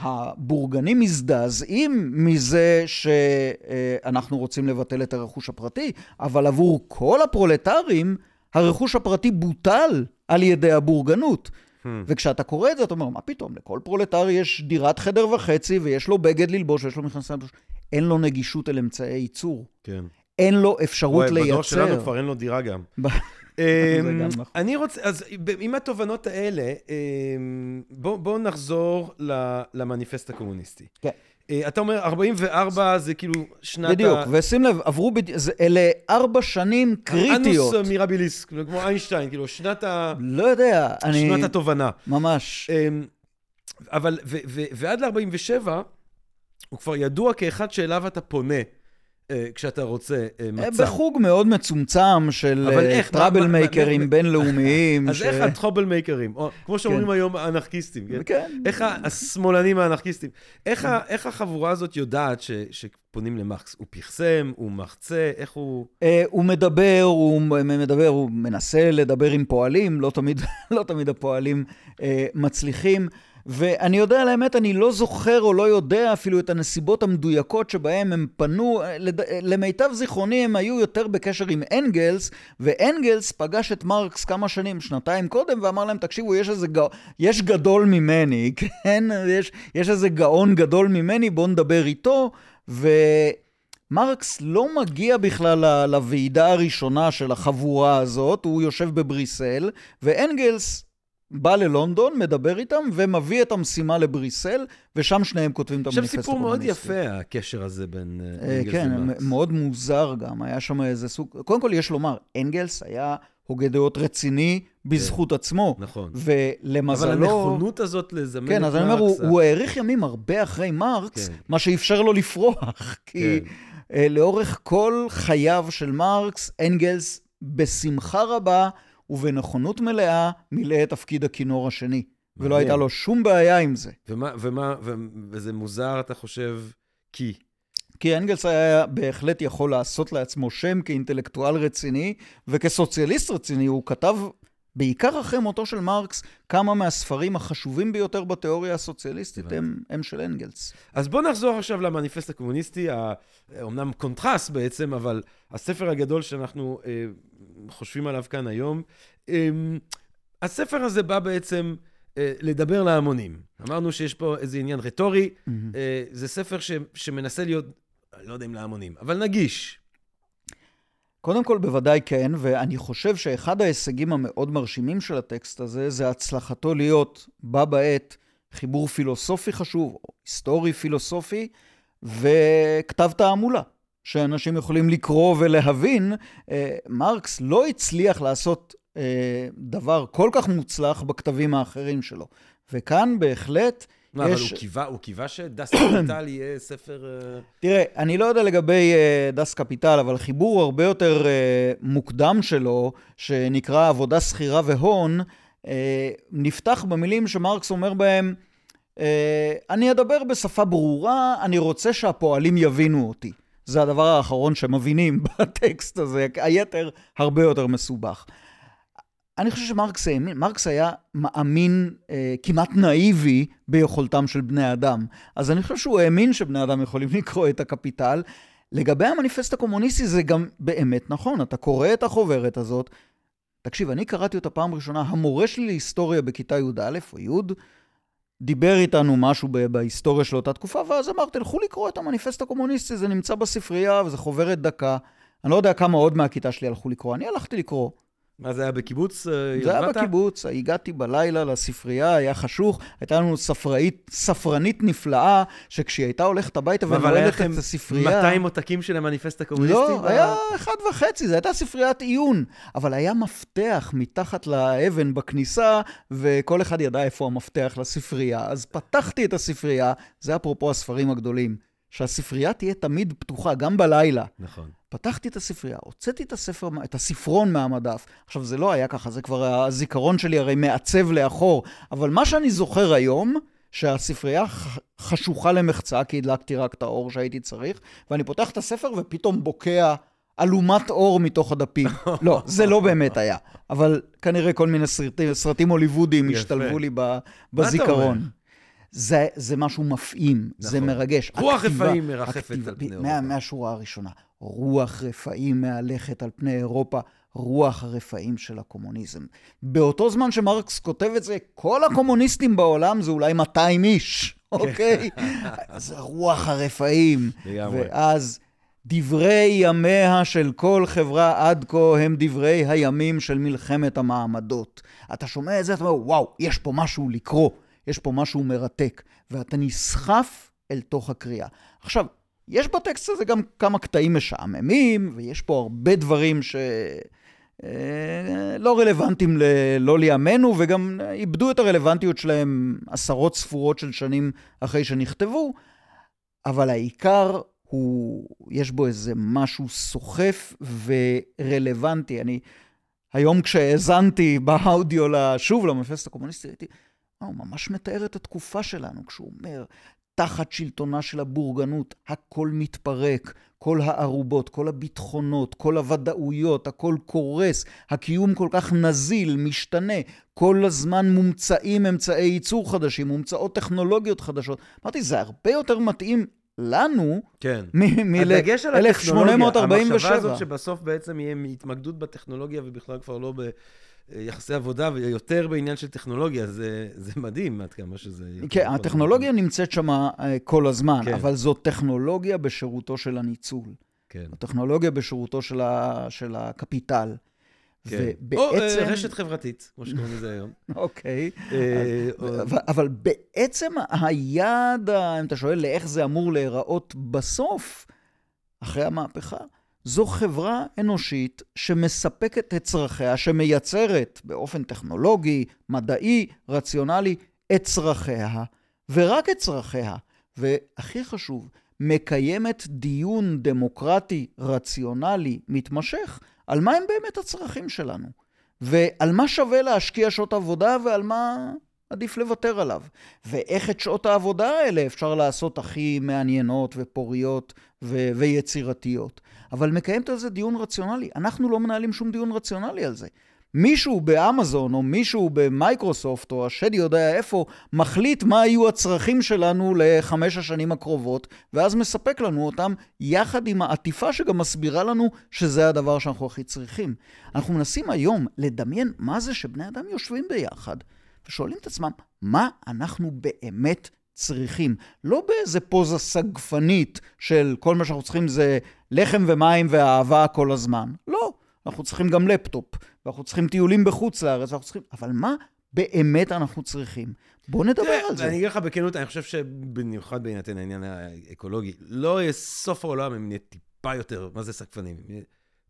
הבורגנים מזדעזעים מזה שאנחנו רוצים לבטל את הרכוש הפרטי, אבל עבור כל הפרולטרים, הרכוש הפרטי בוטל על ידי הבורגנות. Hmm. וכשאתה קורא את זה, אתה אומר, מה פתאום, לכל פרולטר יש דירת חדר וחצי, ויש לו בגד ללבוש, ויש לו מכנסיים ללבוש. אין לו נגישות אל אמצעי ייצור. כן. אין לו אפשרות וואי, לייצר. בדור שלנו כבר אין לו דירה גם. אמ, נכון. אני רוצה, אז עם התובנות האלה, אמ, בוא- בואו נחזור למניפסט הקומוניסטי. כן. אה, אתה אומר, 44 זה כאילו שנת בדיוק, ה... ושים לב, עברו, בד... זה- אלה ארבע שנים קריטיות. אנוס מירביליס, כמו איינשטיין, כאילו, שנת ה... לא יודע, אני... שנת התובנה. ממש. אמ, אבל, ו- ו- ועד ל-47, הוא כבר ידוע כאחד שאליו אתה פונה כשאתה רוצה אה, אה, מצע. בחוג מאוד מצומצם של אה, טראבל מייקרים בינלאומיים. אז איך הטרובל מייקרים, כמו שאומרים היום האנרכיסטים, כן? כן. איך השמאלנים האנרכיסטים, איך החבורה הזאת יודעת שפונים למרקס? הוא פרסם, הוא מחצה, איך הוא... אה, הוא מדבר, הוא מדבר, הוא מנסה לדבר עם פועלים, לא תמיד, לא הפועלים אה, מצליחים. ואני יודע על האמת, אני לא זוכר או לא יודע אפילו את הנסיבות המדויקות שבהם הם פנו, למיטב זיכרוני הם היו יותר בקשר עם אנגלס, ואנגלס פגש את מרקס כמה שנים, שנתיים קודם, ואמר להם, תקשיבו, יש איזה גא... יש גדול ממני, כן? יש, יש איזה גאון גדול ממני, בואו נדבר איתו, ו... מרקס לא מגיע בכלל לוועידה הראשונה של החבורה הזאת, הוא יושב בבריסל, ואנגלס בא ללונדון, מדבר איתם, ומביא את המשימה לבריסל, ושם שניהם כותבים את עכשיו המניפסט סיפור מאוד הקומוניסטי. יפה, הקשר הזה בין אה, אה, אנגלס כן, ומרקס. מ- מאוד מוזר גם, היה שם איזה סוג... קודם כל, יש לומר, אנגלס היה הוגה דעות רציני בזכות עצמו. נכון. ולמזלו... אבל הנכונות הזאת לזמן כן, את אז אני אומר, מרקס, הוא, הוא האריך ימים הרבה אחרי מרקס, כן. מה שאפשר לו לפרוח. כי כן. אה, לאורך כל חייו של מרקס, אנגלס בשמחה רבה ובנכונות מלאה מילא את תפקיד הכינור השני. ולא. הייתה לו שום בעיה עם זה. ומה, ומה, ו- וזה מוזר, אתה חושב, כי... כי אנגלס היה בהחלט יכול לעשות לעצמו שם כאינטלקטואל רציני, וכסוציאליסט רציני הוא כתב, בעיקר אחרי מותו של מרקס, כמה מהספרים החשובים ביותר בתיאוריה הסוציאליסטית הם, הם של אנגלס. אז בואו נחזור עכשיו למניפסט הקומוניסטי, אומנם קונטרס בעצם, אבל הספר הגדול שאנחנו אה, חושבים עליו כאן היום. אה, הספר הזה בא בעצם אה, לדבר להמונים. אמרנו שיש פה איזה עניין רטורי, אה, זה ספר ש, שמנסה להיות, לא יודע אם להמונים, אבל נגיש. קודם כל, בוודאי כן, ואני חושב שאחד ההישגים המאוד מרשימים של הטקסט הזה, זה הצלחתו להיות בה בעת חיבור פילוסופי חשוב, או היסטורי פילוסופי, וכתב תעמולה, שאנשים יכולים לקרוא ולהבין. אה, מרקס לא הצליח לעשות אה, דבר כל כך מוצלח בכתבים האחרים שלו. וכאן בהחלט מה, אבל יש- הוא קיווה, הוא קיווה שדס קפיטל יהיה ספר... אה, תראה, אני לא יודע לגבי uh, דס קפיטל, אבל חיבור הרבה יותר uh, מוקדם שלו, שנקרא עבודה שכירה והון, נפתח במילים שמרקס אומר בהם, אני אדבר בשפה ברורה, אני רוצה שהפועלים יבינו אותי. זה הדבר האחרון שמבינים בטקסט הזה, היתר הרבה יותר מסובך. אני חושב שמרקס האמין, מרקס היה מאמין אה, כמעט נאיבי ביכולתם של בני אדם. אז אני חושב שהוא האמין שבני אדם יכולים לקרוא את הקפיטל. לגבי המניפסט הקומוניסטי זה גם באמת נכון, אתה קורא את החוברת הזאת, תקשיב, אני קראתי אותה פעם ראשונה, המורה שלי להיסטוריה בכיתה י"א או י', דיבר איתנו משהו בהיסטוריה של אותה תקופה, ואז אמר, תלכו לקרוא את המניפסט הקומוניסטי, זה נמצא בספרייה וזה חוברת דקה. אני לא יודע כמה עוד מהכיתה שלי הלכו לקרוא, אני הלכתי לקרוא. מה זה היה בקיבוץ? אה, זה היה? בקיבוץ, הגעתי בלילה לספרייה, היה חשוך, הייתה לנו ספראית, ספרנית נפלאה, שכשהיא הייתה הולכת הביתה אבל היה ונועלת לכם את הספרייה... 200 עותקים של המניפסט הקומוניסטי? לא, ב- היה אחד וחצי, זו הייתה ספריית עיון. אבל היה מפתח מתחת לאבן בכניסה, וכל אחד ידע איפה המפתח לספרייה. אז פתחתי את הספרייה, זה אפרופו הספרים הגדולים, שהספרייה תהיה תמיד פתוחה, גם בלילה. נכון. פתחתי את הספרייה, הוצאתי את הספר, את הספרון מהמדף. עכשיו, זה לא היה ככה, זה כבר הזיכרון שלי הרי מעצב לאחור, אבל מה שאני זוכר היום, שהספרייה חשוכה למחצה, כי הדלקתי רק את האור שהייתי צריך, ואני פותח את הספר ופתאום בוקע אלומת אור מתוך הדפים. לא, זה לא באמת היה, אבל כנראה כל מיני סרטים, סרטים הוליוודיים. השתלבו לי ב-? בזיכרון. זה, זה משהו מפעים, זה נכון. מרגש. רוח רפאים מרחפת על פני מה- אירופה. מהשורה הראשונה. רוח רפאים מהלכת על פני אירופה, רוח הרפאים של הקומוניזם. באותו זמן שמרקס כותב את זה, כל הקומוניסטים בעולם זה אולי 200 איש, אוקיי? זה רוח הרפאים. לגמרי. ואז דברי ימיה של כל חברה עד כה הם דברי הימים של מלחמת המעמדות. אתה שומע את זה, אתה אומר, וואו, יש פה משהו לקרוא, יש פה משהו מרתק, ואתה נסחף אל תוך הקריאה. עכשיו, יש בטקסט הזה גם כמה קטעים משעממים, ויש פה הרבה דברים ש... אה, רלוונטיים ל- לא לימינו, וגם איבדו את הרלוונטיות שלהם עשרות ספורות של שנים אחרי שנכתבו, אבל העיקר הוא, יש בו איזה משהו סוחף ורלוונטי. אני, היום כשהאזנתי באודיו, שוב למפסט הקומוניסטי, הייתי, אה, הוא ממש מתאר את התקופה שלנו, כשהוא אומר, תחת שלטונה של הבורגנות, הכל מתפרק, כל הערובות, כל הביטחונות, כל הוודאויות, הכל קורס, הקיום כל כך נזיל, משתנה, כל הזמן מומצאים אמצעי ייצור חדשים, מומצאות טכנולוגיות חדשות. אמרתי, זה הרבה יותר מתאים לנו כן. מ-1847. הדגש על הטכנולוגיה, המחשבה הזאת שבסוף בעצם יהיה התמקדות בטכנולוגיה ובכלל כבר לא ביחסי עבודה ויותר בעניין של טכנולוגיה, זה, זה מדהים עד כמה שזה... כן, הטכנולוגיה נמצאת שם אה, כל הזמן, כן. אבל זו טכנולוגיה בשירותו של הניצול. כן. הטכנולוגיה בשירותו של, ה, של הקפיטל. כן. ובעצם... או אה, רשת חברתית, כמו שקוראים לזה היום. אוקיי. אה, אבל, בעצם היעד, אם אתה שואל לאיך זה אמור להיראות בסוף, אחרי המהפכה, זו חברה אנושית שמספקת את צרכיה, שמייצרת באופן טכנולוגי, מדעי, רציונלי, את צרכיה, ורק את צרכיה. והכי חשוב, מקיימת דיון דמוקרטי, רציונלי, מתמשך, על מה הם באמת הצרכים שלנו. ועל מה שווה להשקיע שעות עבודה ועל מה עדיף לוותר עליו. ואיך את שעות העבודה האלה אפשר לעשות הכי מעניינות ופוריות ו- ויצירתיות. אבל מקיימת על זה דיון רציונלי. אנחנו לא מנהלים שום דיון רציונלי על זה. מישהו באמזון או מישהו במייקרוסופט או השד יודע איפה מחליט מה יהיו הצרכים שלנו לחמש השנים הקרובות ואז מספק לנו אותם יחד עם העטיפה שגם מסבירה לנו שזה הדבר שאנחנו הכי צריכים. אנחנו מנסים היום לדמיין מה זה שבני אדם יושבים ביחד ושואלים את עצמם מה אנחנו באמת צריכים. לא באיזה פוזה סגפנית של כל מה שאנחנו צריכים זה לחם ומים ואהבה כל הזמן. לא. אנחנו צריכים גם לפטופ, ואנחנו צריכים טיולים בחוץ לארץ, ואנחנו צריכים... אבל מה באמת אנחנו צריכים? בואו נדבר על זה. אני אגיד לך בכנות, אני חושב שבמיוחד בהינתן העניין האקולוגי, לא יהיה סוף העולם אם נהיה טיפה יותר, מה זה סקפנים?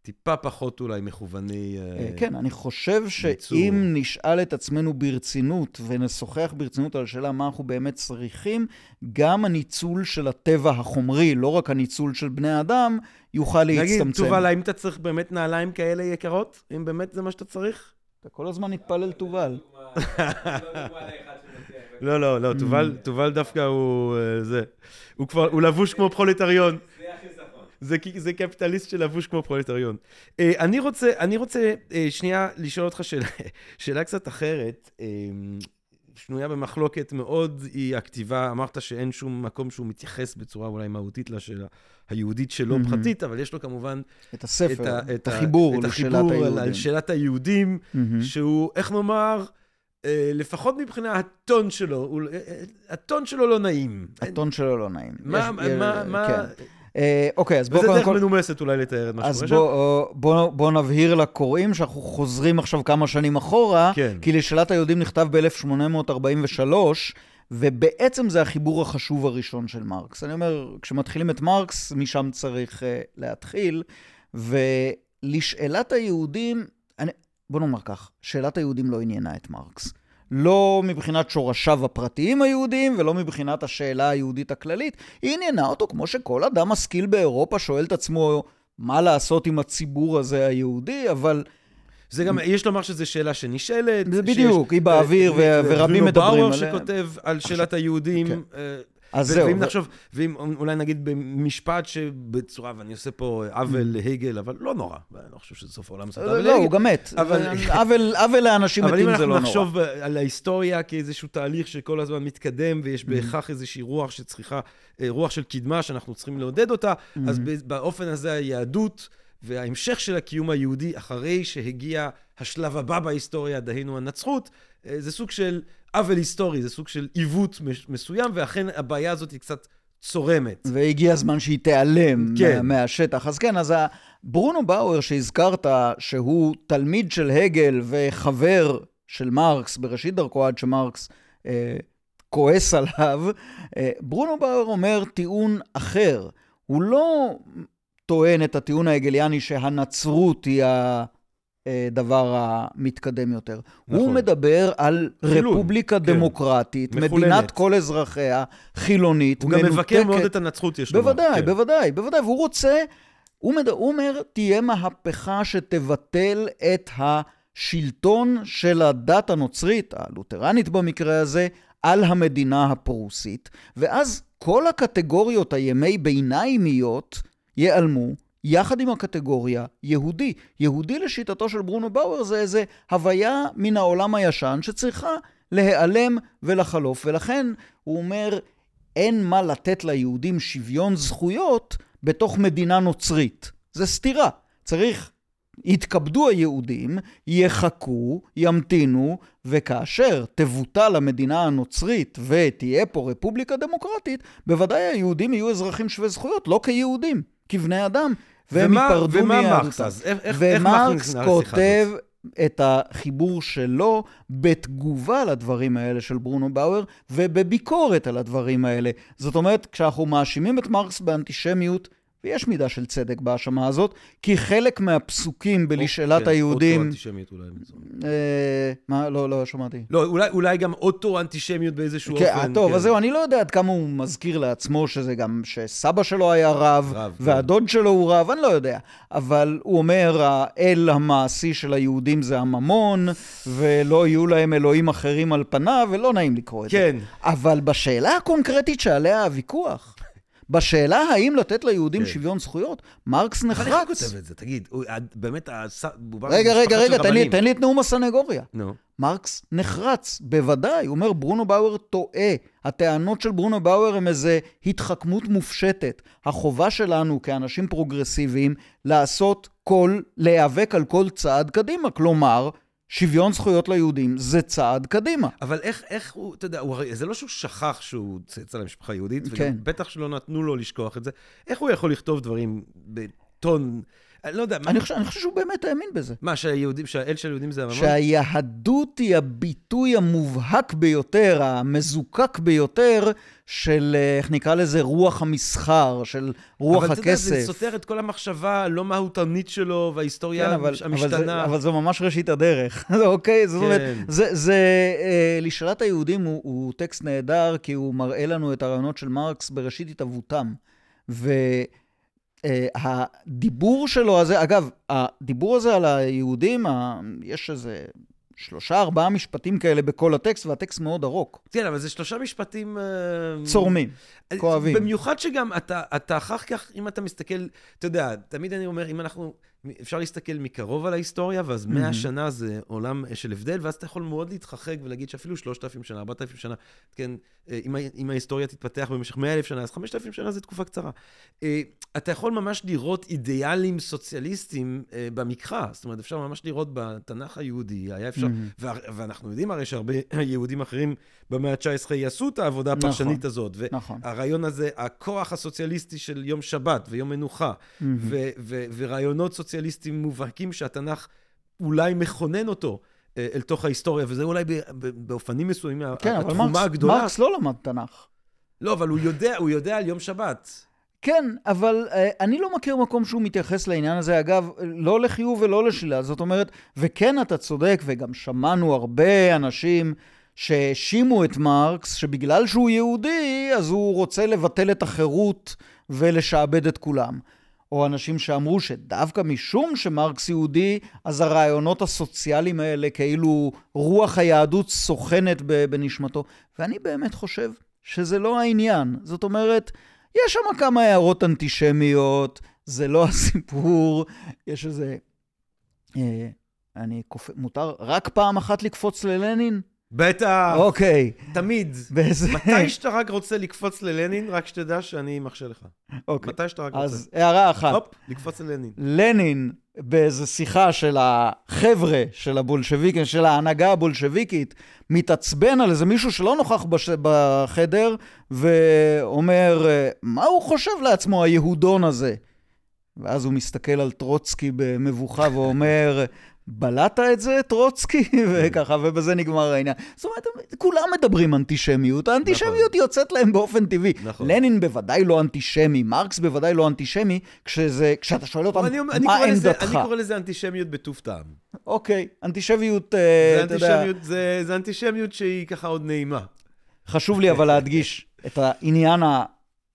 טיפה פחות אולי מכווני... אה, אה, כן, אני חושב. שאם נשאל את עצמנו ברצינות ונשוחח ברצינות על השאלה מה אנחנו באמת צריכים, גם הניצול של הטבע החומרי, לא רק הניצול של בני אדם, יוכל נגיד, להצטמצם. תובל, האם אתה צריך באמת נעליים כאלה יקרות? אם באמת זה מה שאתה צריך? אתה כל הזמן מתפלל תובל. לא, לא, לא, תובל, דווקא הוא... אה, זה. הוא כבר, הוא לבוש כמו פרולטריון. זה, זה קפיטליסט שלבוש כמו פרולטריון. אה, אני רוצה, אני רוצה אה, שנייה לשאול אותך שאלה, שאלה קצת אחרת, אה, שנויה במחלוקת מאוד, היא הכתיבה, אמרת שאין שום מקום שהוא מתייחס בצורה אולי מהותית לשאלה היהודית שלו מהמם. פרטית, אבל יש לו כמובן את הספר, ה- את ה- החיבור את לשאלת החיבור על- היהודים. על שאלת היהודים, מהמם. שהוא, איך נאמר, לפחות מבחינה הטון שלו, הטון שלו לא נעים. הטון שלו לא נעים. מה, יש- מה, אה, מה, כן. אה, אוקיי, אז בואו קודם דרך כל... מנומסת אולי לתאר את מה אז שקורה שם. בואו בוא, בוא נבהיר לקוראים שאנחנו חוזרים עכשיו כמה שנים אחורה, כן. כי לשאלת היהודים נכתב ב-1843, ובעצם זה החיבור החשוב הראשון של מרקס. אני אומר, כשמתחילים את מרקס, משם צריך uh, להתחיל, ולשאלת היהודים, אני, בוא נאמר כך, שאלת היהודים לא עניינה את מרקס. לא מבחינת שורשיו הפרטיים היהודיים ולא מבחינת השאלה היהודית הכללית, היא עניינה אותו כמו שכל אדם משכיל באירופה שואל את עצמו מה לעשות עם הציבור הזה היהודי, אבל זה גם, יש לומר שזו שאלה שנשאלת. זה שיש- בדיוק, היא באוויר, אה, ו- ורבים מדברים ברונו באואר עליה. שכותב על שאלת היהודים. כן. אה, אז זהו. ואם נחשוב, ואם אולי נגיד במשפט שבצורה, ואני עושה פה עוול להגל, אבל לא נורא, אני לא חושב שזה סוף העולם לעשות עוול לא, להגל. הוא גם מת. אבל- עוול לאנשים אבל אם מתים זה אנחנו לא נורא. נחשוב על ההיסטוריה כאיזשהו תהליך שכל הזמן מתקדם, ויש Mm-hmm. בהכרח איזושהי רוח שצריכה, אה, רוח של קדמה שאנחנו צריכים לעודד אותה, אז Mm-hmm. ב- באופן הזה היהדות וההמשך של הקיום היהודי, אחרי שהגיע השלב הבא בהיסטוריה, דהיינו הנצרות, אה, זה סוג של עוול היסטורי, זה סוג של עיוות מסוים, ואכן הבעיה הזאת היא קצת צורמת. והגיע הזמן שהיא תיעלם כן. מה, מהשטח. אז כן, אז ה- ברונו באואר שהזכרת, שהוא תלמיד של הגל וחבר של מרקס בראשית דרכו עד שמרקס אה, כועס עליו, אה, ברונו באואר אומר טיעון אחר. הוא לא טוען את הטיעון ההגליאני שהנצרות היא הדבר המתקדם יותר. נכון. הוא מדבר על חילון, רפובליקה כן. דמוקרטית, מחולנת. מדינת כל אזרחיה, חילונית, הוא גם מבקר מאוד מנותקת. את הנצרות, יש לומר. בוודאי, כן. בוודאי, בוודאי, והוא רוצה, הוא, מד... הוא אומר, תהיה מהפכה שתבטל את השלטון של הדת הנוצרית, הלותרנית במקרה הזה, על המדינה הפרוסית, ואז כל הקטגוריות הימי ביניימיות ייעלמו. יחד עם הקטגוריה יהודי. יהודי לשיטתו של ברונו באואר זה איזה הוויה מן העולם הישן שצריכה להיעלם ולחלוף, ולכן הוא אומר, אין מה לתת ליהודים שוויון זכויות בתוך מדינה נוצרית. זה סתירה. צריך, יתכבדו היהודים, יחכו, ימתינו, וכאשר תבוטל המדינה הנוצרית ותהיה פה רפובליקה דמוקרטית, בוודאי היהודים יהיו אזרחים שווי זכויות, לא כיהודים, כבני אדם. והם ייפרדו ומה מיהדותם. מרקס אז? איך- איך- איך מרקס ומרקס כותב? את החיבור שלו בתגובה לדברים האלה של ברונו באואר ובביקורת על הדברים האלה. זאת אומרת, כשאנחנו מאשימים את מרקס באנטישמיות, ויש מידה של צדק בהאשמה הזאת, כי חלק מהפסוקים בלשאלת כן, היהודים... אוטו-אנטישמיות אולי. אה, מה? לא, לא שמעתי. לא, אולי, אולי גם אוטו-אנטישמיות באיזשהו כן, אופן. טוב, כן. אז זהו, אני לא יודע עד כמה הוא מזכיר לעצמו שזה גם שסבא שלו היה רב, רב, כן. והדוד שלו הוא רב, אני לא יודע. אבל הוא אומר, האל המעשי של היהודים זה הממון, ולא יהיו להם אלוהים אחרים על פניו, ולא נעים לקרוא את זה. כן. אבל בשאלה הקונקרטית שעליה הוויכוח, בשאלה האם לתת ליהודים כן. שוויון זכויות, מרקס אבל איך הוא נחרץ. כותב את זה? תגיד, הוא- באמת, הס- רגע, רגע, רגע, תן לי. תן לי את נאום הסנגוריה. נו. מרקס נחרץ, בוודאי. הוא אומר, ברונו באואר טועה. הטענות של ברונו באואר הם איזה התחכמות מופשטת. החובה שלנו כאנשים פרוגרסיביים לעשות כל, להיאבק על כל צעד קדימה. כלומר, שוויון זכויות ליהודים זה צעד קדימה. אבל איך, איך הוא, אתה יודע, הוא זה לא שהוא שכח שהוא צאצא למשפחה יהודית, כן. וגם בטח שלא נתנו לו לשכוח את זה. איך הוא יכול לכתוב דברים בטון, לא יודע, מה, אני חושב, אני חושב שהוא באמת האמין בזה. מה, שהיהודים, שהאל של היהודים זה הממון? שהיהדות היא הביטוי המובהק ביותר, המזוקק ביותר של, אה, איך נקרא לזה, רוח המסחר, של רוח אבל אתה יודע, הכסף. זה סותר את כל המחשבה הלא מהותנית שלו, וההיסטוריה כן, אבל, אבל, המשתנה. זה, אבל זו ממש ראשית הדרך, אוקיי? זאת אומרת, כן. זה, זה אה, לשאלת היהודים הוא, הוא טקסט נהדר, כי הוא מראה לנו את הרעיונות של מרקס בראשית התהוותם. והדיבור שלו הזה, אגב, הדיבור הזה על היהודים, ה, יש איזה שלושה, ארבעה משפטים כאלה בכל הטקסט, והטקסט מאוד ארוך. כן, אבל זה שלושה משפטים... אה, צורמים, כואבים. במיוחד שגם אתה, אתה אחר כך, אם אתה מסתכל, אתה יודע, תמיד אני אומר, אם אנחנו אפשר להסתכל מקרוב על ההיסטוריה, ואז Mhm. 100 שנה זה עולם של הבדל, ואז אתה יכול מאוד להתרחק ולהגיד שאפילו 3,000 שנה, 4,000 שנה, כן, אה, אם, אם ההיסטוריה תתפתח במשך 100,000 שנה, אז 5,000 שנה זה תקופה קצרה. אה, אתה יכול ממש לראות אידיאלים סוציאליסטיים אה, במקרא, זאת אומרת, אפשר ממש לראות בתנ"ך היהודי, היה אפשר. וה- ואנחנו יודעים הרי שהרבה יהודים אחרים במאה ה-19 יעשו את העבודה נכון. הפרשנית הזאת. נכון. והרעיון הזה, הכוח הסוציאליסטי של יום שבת ויום מנוחה, מהמם. ו- ו- ורעיונות סוציאליסטיים מובהקים שהתנ"ך אולי מכונן אותו אה, אל תוך ההיסטוריה, וזה אולי באופנים מסוימים כן, אבל התחומה מרקס, הגדולה. מרקס לא למד תנ"ך. לא, אבל הוא יודע, הוא יודע על יום שבת. כן, אבל uh, אני לא מכיר מקום שהוא מתייחס לעניין הזה. אגב, לא לחיוב ולא לשלילה. זאת אומרת, וכן, אתה צודק, וגם שמענו הרבה אנשים שהאשימו את מרקס, שבגלל שהוא יהודי, אז הוא רוצה לבטל את החירות ולשעבד את כולם. או אנשים שאמרו שדווקא משום שמרקס יהודי, אז הרעיונות הסוציאליים האלה, כאילו רוח היהדות סוכנת בנשמתו. ואני באמת חושב שזה לא העניין. זאת אומרת, יש שם כמה הערות אנטישמיות, זה לא הסיפור, יש איזה... אה, אני קופ... מותר רק פעם אחת לקפוץ ללנין? בטח, אוקיי. תמיד. באיזה... מתי שאתה רק רוצה לקפוץ ללנין, רק שתדע שאני מרשה לך. אוקיי. מתי שאתה רק רוצה. אז הערה אחת. הופ, לקפוץ ללנין. לנין, באיזו שיחה של החבר'ה של הבולשביקים, של ההנהגה הבולשביקית, מתעצבן על איזה מישהו שלא נוכח בש... בחדר, ואומר, מה הוא חושב לעצמו, היהודון הזה? ואז הוא מסתכל על טרוצקי במבוכה ואומר, בלעת את זה, טרוצקי? וככה, ובזה נגמר העניין. זאת אומרת, כולם מדברים אנטישמיות, האנטישמיות יוצאת להם באופן טבעי. נכון. לנין בוודאי לא אנטישמי, מרקס בוודאי לא אנטישמי, כשזה, כשאתה שואל אותם, אני אומר- אני מה קורא לזה- עמדתך? אני קורא לזה אנטישמיות בטוב טעם. אוקיי, אנטישמיות, אה, זה אתה יודע, זה זה אנטישמיות שהיא ככה עוד נעימה. חשוב לי אבל להדגיש את העניין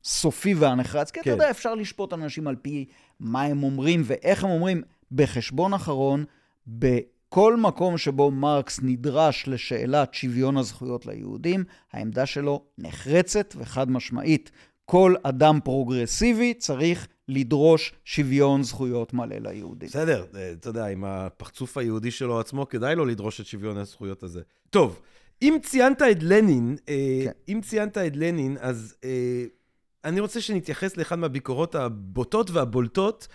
הסופי והנחרץ, כי אתה כן. יודע, אפשר לשפוט אנשים על פי מה הם אומרים ואיך הם אומרים. בחשבון אחרון, בכל מקום שבו מרקס נדרש לשאלת שוויון הזכויות ליהודים, העמדה שלו נחרצת וחד משמעית. כל אדם פרוגרסיבי צריך לדרוש שוויון זכויות מלא ליהודים. בסדר, אה, אתה יודע, עם הפרצוף היהודי שלו עצמו, כדאי לו לדרוש את שוויון הזכויות הזה. טוב, אם ציינת את לנין, אה, כן. אם ציינת את לנין, אז אה, אני רוצה שנתייחס לאחד מהביקורות הבוטות והבולטות,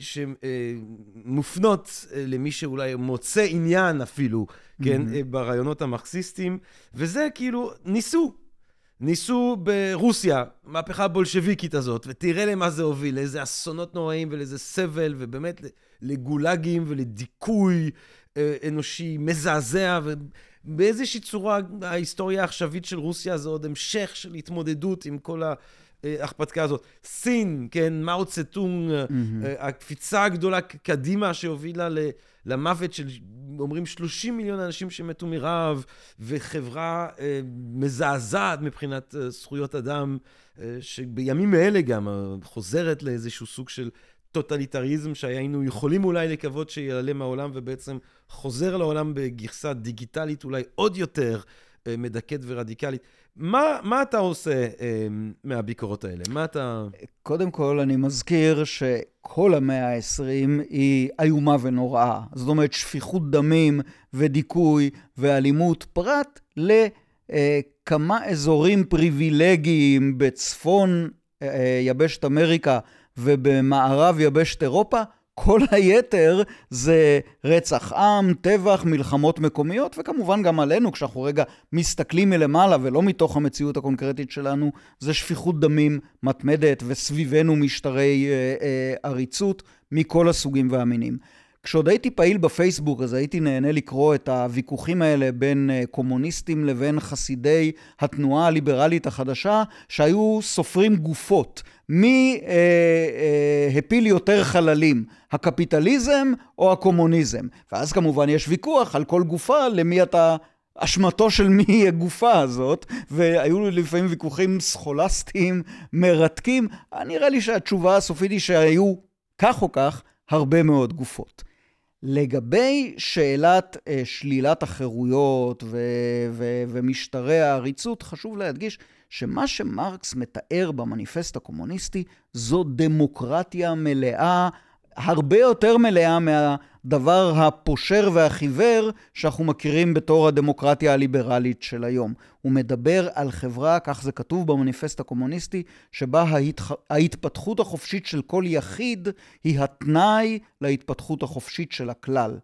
שמופנות אה, למי שאולי מוצא עניין אפילו, כן. אה, ברעיונות המרקסיסטיים, וזה כאילו, ניסו. ניסו ברוסיה, מהפכה הבולשביקית הזאת, ותראה למה זה הוביל, לאיזה אסונות נוראים ולאיזה סבל, ובאמת לגולאגים ולדיכוי אה, אנושי מזעזע, ובאיזושהי צורה ההיסטוריה העכשווית של רוסיה זה עוד המשך של התמודדות עם כל ההכפתקה הזאת. סין, כן, מאו צטונג, אה, הקפיצה הגדולה קדימה שהובילה ל- למוות של, אומרים, 30 מיליון אנשים שמתו מרעב, וחברה אה, מזעזעת מבחינת אה, זכויות אדם, אה, שבימים האלה גם אה, חוזרת לאיזשהו סוג של טוטליטריזם שהיינו יכולים אולי לקוות שיעלה מהעולם, ובעצם חוזר לעולם בגרסה דיגיטלית אולי עוד יותר אה, מדכאת ורדיקלית. מה, מה אתה עושה אה, מהביקורות האלה? מה אתה... קודם כל, אני מזכיר שכל המאה ה-20 היא איומה ונוראה. זאת אומרת, שפיכות דמים ודיכוי ואלימות, פרט לכמה אזורים פריבילגיים בצפון אה, יבשת אמריקה ובמערב יבשת אירופה, כל היתר זה רצח עם, טבח, מלחמות מקומיות, וכמובן גם עלינו, כשאנחנו רגע מסתכלים מלמעלה ולא מתוך המציאות הקונקרטית שלנו, זה שפיכות דמים מתמדת, וסביבנו משטרי אה, אה, עריצות מכל הסוגים והמינים. כשעוד הייתי פעיל בפייסבוק, אז הייתי נהנה לקרוא את הוויכוחים האלה בין אה, קומוניסטים לבין חסידי התנועה הליברלית החדשה, שהיו סופרים גופות. מי אה, אה, הפיל יותר חללים, הקפיטליזם או הקומוניזם? ואז כמובן יש ויכוח על כל גופה למי אתה... אשמתו של מי היא הגופה הזאת, והיו לפעמים ויכוחים סכולסטיים מרתקים. נראה לי שהתשובה הסופית היא שהיו, כך או כך, הרבה מאוד גופות. לגבי שאלת אה, שלילת החירויות ו- ו- ומשטרי העריצות, חשוב להדגיש שמה שמרקס מתאר במניפסט הקומוניסטי זו דמוקרטיה מלאה הרבה יותר מלאה מהדבר הפושר והחיוור שאנחנו מכירים בתור הדמוקרטיה הליברלית של היום. הוא מדבר על חברה, כך זה כתוב במניפסט הקומוניסטי, שבה ההתח... ההתפתחות החופשית של כל יחיד היא התנאי להתפתחות החופשית של הכלל.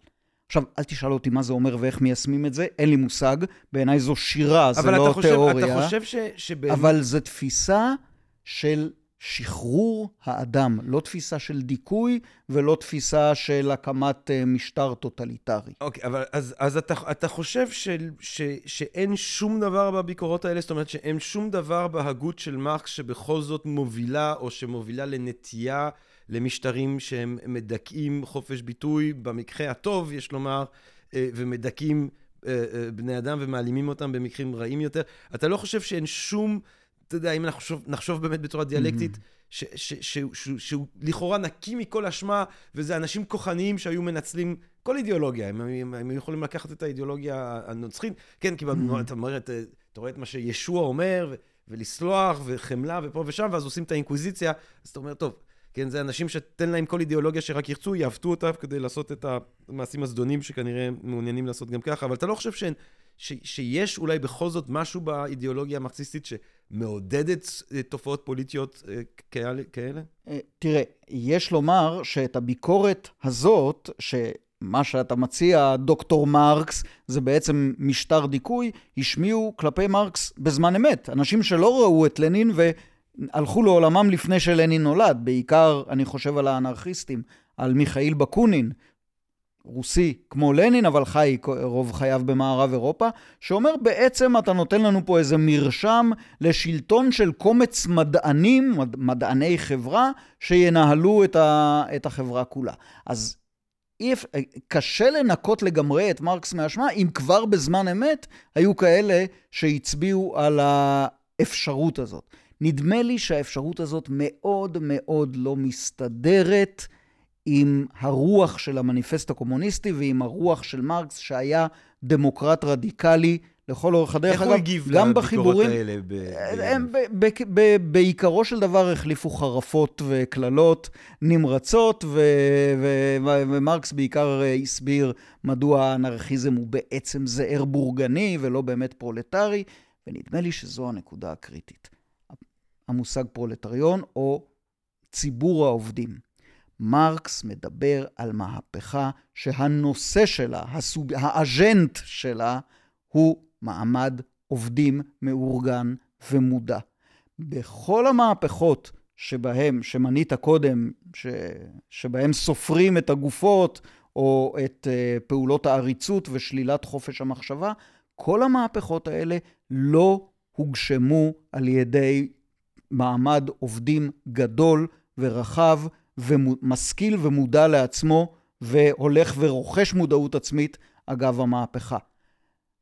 עכשיו, אל תשאל אותי מה זה אומר ואיך מיישמים את זה, אין לי מושג. בעיניי זו שירה, זה לא, חושב, תיאוריה. אבל אתה חושב ש... שבאמת... אבל זו תפיסה של שחרור האדם, לא תפיסה של דיכוי ולא תפיסה של הקמת אה, משטר טוטליטרי. אוקיי, okay, אבל אז, אז אתה, אתה חושב ש, ש, שאין שום דבר בביקורות האלה? זאת אומרת שאין שום דבר בהגות של מרקס שבכל זאת מובילה או שמובילה לנטייה למשטרים שהם מדכאים חופש ביטוי, במקרה הטוב, יש לומר, אה, ומדכאים אה, בני אדם ומעלימים אותם במקרים רעים יותר. אתה לא חושב שאין שום... אתה יודע, אם נחשוב, נחשוב באמת בצורה דיאלקטית, mm-hmm. שהוא לכאורה נקי מכל אשמה, וזה אנשים כוחניים שהיו מנצלים כל אידיאולוגיה, הם, הם, הם יכולים לקחת את האידיאולוגיה הנוצחית, כן, כי mm-hmm. אתה, אומר, אתה, רואה את מה שישוע אומר, ולסלוח, וחמלה, ופה ושם, ואז עושים את האינקוויזיציה, אז אתה אומר, טוב, כן, זה אנשים שתן להם כל אידיאולוגיה שרק ירצו, יעוותו אותה כדי לעשות את המעשים הזדונים שכנראה מעוניינים לעשות גם ככה, אבל אתה לא חושב שהן, ש, שיש אולי בכל זאת משהו באידיאולוגיה המרקסיסטית שמעודדת אה, תופעות פוליטיות אה, כאלה? אה, תראה, יש לומר שאת הביקורת הזאת, שמה שאתה מציע, דוקטור מרקס, זה בעצם משטר דיכוי, השמיעו כלפי מרקס בזמן אמת. אנשים שלא ראו את לנין ו... הלכו לעולמם לפני שלנין נולד, בעיקר אני חושב על האנרכיסטים, על מיכאיל בקונין, רוסי כמו לנין, אבל חי רוב חייו במערב אירופה, שאומר בעצם אתה נותן לנו פה איזה מרשם לשלטון של קומץ מדענים, מד, מדעני חברה, שינהלו את, ה, את החברה כולה. אז אי, קשה לנקות לגמרי את מרקס מהאשמה, אם כבר בזמן אמת היו כאלה שהצביעו על האפשרות הזאת. נדמה לי שהאפשרות הזאת מאוד מאוד לא מסתדרת עם הרוח של המניפסט הקומוניסטי ועם הרוח של מרקס, שהיה דמוקרט רדיקלי לכל אורך הדרך. איך הוא הגיב לביקורות האלה? הם בעיקרו של דבר החליפו חרפות וקללות נמרצות, ומרקס בעיקר הסביר מדוע האנרכיזם הוא בעצם זעיר בורגני ולא באמת פרולטרי, ונדמה לי שזו הנקודה הקריטית. המושג פרולטריון או ציבור העובדים. מרקס מדבר על מהפכה שהנושא שלה, הסוג, ה agent שלה, הוא מעמד עובדים מאורגן ומודע. בכל המהפכות שבהם, שמנית קודם, ש, שבהם סופרים את הגופות או את uh, פעולות העריצות ושלילת חופש המחשבה, כל המהפכות האלה לא הוגשמו על ידי מעמד עובדים גדול ורחב ומשכיל ומודע לעצמו והולך ורוכש מודעות עצמית אגב המהפכה.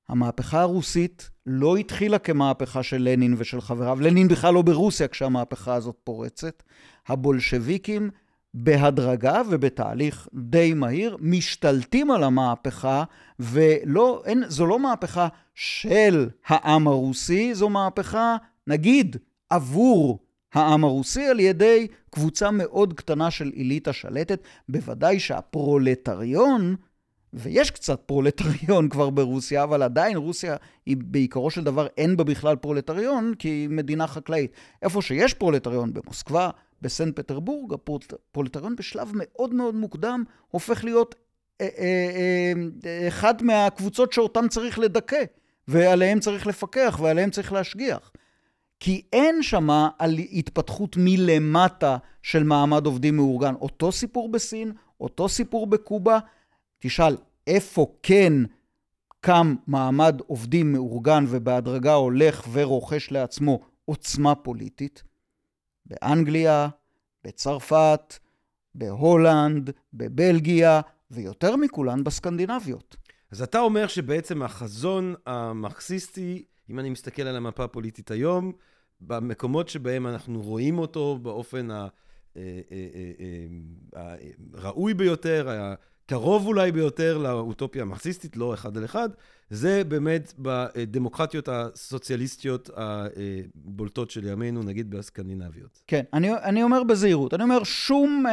המהפכה הרוסית לא התחילה כמהפכה של לנין ושל חבריו. לנין בכלל לא ברוסיה כשהמהפכה הזאת פורצת. הבולשביקים בהדרגה ובתהליך די מהיר משתלטים על המהפכה, ולא, אין, זו לא מהפכה של העם הרוסי, זו מהפכה, נגיד, עבור העם הרוסי על ידי קבוצה מאוד קטנה של עילית השלטת. בוודאי שהפרולטריון, ויש קצת פרולטריון כבר ברוסיה, אבל עדיין רוסיה היא בעיקרו של דבר אין בה בכלל פרולטריון, כי היא מדינה חקלאית. איפה שיש פרולטריון, במוסקבה, בסנט פטרבורג, הפרולטריון בשלב מאוד מאוד מוקדם הופך להיות אה, אה, אה, אחד מהקבוצות שאותן צריך לדכא, ועליהן צריך לפקח ועליהן צריך להשגיח. כי אין שמה על התפתחות מלמטה של מעמד עובדים מאורגן. אותו סיפור בסין, אותו סיפור בקובה. תשאל, איפה כן קם מעמד עובדים מאורגן ובהדרגה הולך ורוכש לעצמו עוצמה פוליטית? באנגליה, בצרפת, בהולנד, בבלגיה, ויותר מכולן בסקנדינביות. אז אתה אומר שבעצם החזון המרקסיסטי אם אני מסתכל על המפה הפוליטית היום, במקומות שבהם אנחנו רואים אותו באופן הראוי אה, אה, אה, ביותר, הקרוב אולי ביותר לאוטופיה המרקסיסטית, לא אחד על אחד, זה באמת בדמוקרטיות הסוציאליסטיות הבולטות של ימינו, נגיד בסקנדינביות. כן, אני, אני אומר בזהירות, אני אומר שום אה,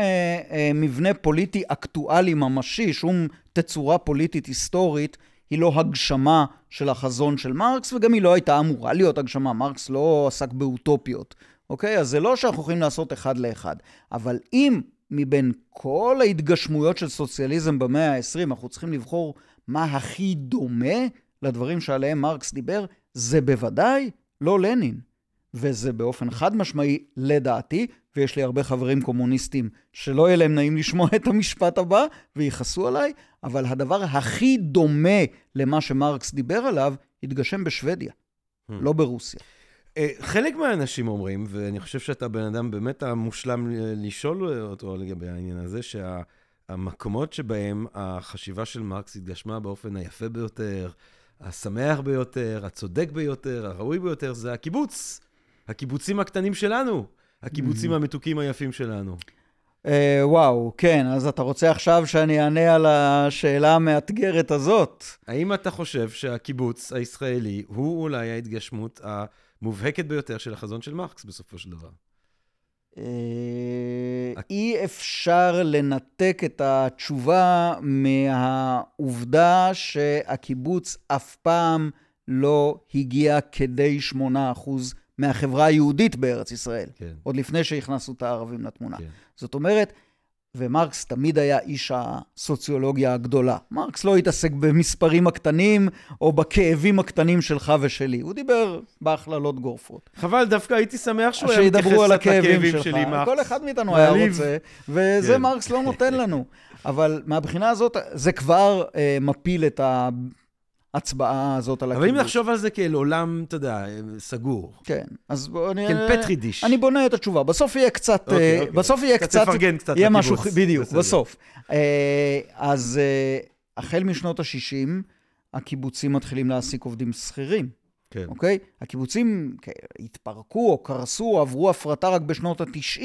אה, מבנה פוליטי אקטואלי ממשי, שום תצורה פוליטית היסטורית, היא לא הגשמה של החזון של מרקס, וגם היא לא הייתה אמורה להיות הגשמה. מרקס לא עסק באוטופיות, אוקיי? אז זה לא שאנחנו יכולים לעשות אחד לאחד. אבל אם מבין כל ההתגשמויות של סוציאליזם במאה ה-20, אנחנו צריכים לבחור מה הכי דומה לדברים שעליהם מרקס דיבר, זה בוודאי לא לנין. וזה באופן חד משמעי, לדעתי, ויש לי הרבה חברים קומוניסטים שלא יהיה להם נעים לשמוע את המשפט הבא ויכעסו עליי, אבל הדבר הכי דומה למה שמרקס דיבר עליו, התגשם בשוודיה, hmm. לא ברוסיה. אה, חלק מהאנשים אומרים, ואני חושב שאתה בן אדם באמת המושלם לשאול אותו לגבי העניין הזה, שהמקומות שבהם החשיבה של מרקס התגשמה באופן היפה ביותר, השמח ביותר, הצודק ביותר, הראוי ביותר, זה הקיבוץ. הקיבוצים הקטנים שלנו, הקיבוצים mm-hmm. המתוקים היפים שלנו. Uh, וואו, כן, אז אתה רוצה עכשיו שאני אענה על השאלה המאתגרת הזאת? האם אתה חושב שהקיבוץ הישראלי הוא אולי ההתגשמות המובהקת ביותר של החזון של מרקס בסופו של דבר? Uh, אי אפשר לנתק את התשובה מהעובדה שהקיבוץ אף פעם לא הגיע כדי 8% מהחברה היהודית בארץ ישראל, כן. עוד לפני שהכנסנו את הערבים לתמונה. כן. זאת אומרת, ומרקס תמיד היה איש הסוציולוגיה הגדולה. מרקס לא התעסק במספרים הקטנים או בכאבים הקטנים שלך ושלי. הוא דיבר בהכללות גורפות. חבל, דווקא הייתי שמח שהוא היה מתייחס לכאבים שלי, מרקס. כל אחד מאיתנו היה רוצה, וזה כן. מרקס לא נותן לנו. אבל מהבחינה הזאת, זה כבר אה, מפיל את ה... ההצבעה הזאת על הקיבוץ. אבל אם נחשוב על זה כאל עולם, אתה יודע, סגור. כן, אז בוא נראה... כן, פטרי דיש. אני בונה את התשובה. בסוף יהיה קצת... אוקיי, אוקיי. בסוף יהיה קצת... תפרגן קצת יהיה משהו, בדיוק. בסוף. אה, אז אה, החל משנות ה-60, הקיבוצים מתחילים להעסיק עובדים שכירים. כן. אוקיי? הקיבוצים כן, התפרקו או קרסו, עברו הפרטה רק בשנות ה-90,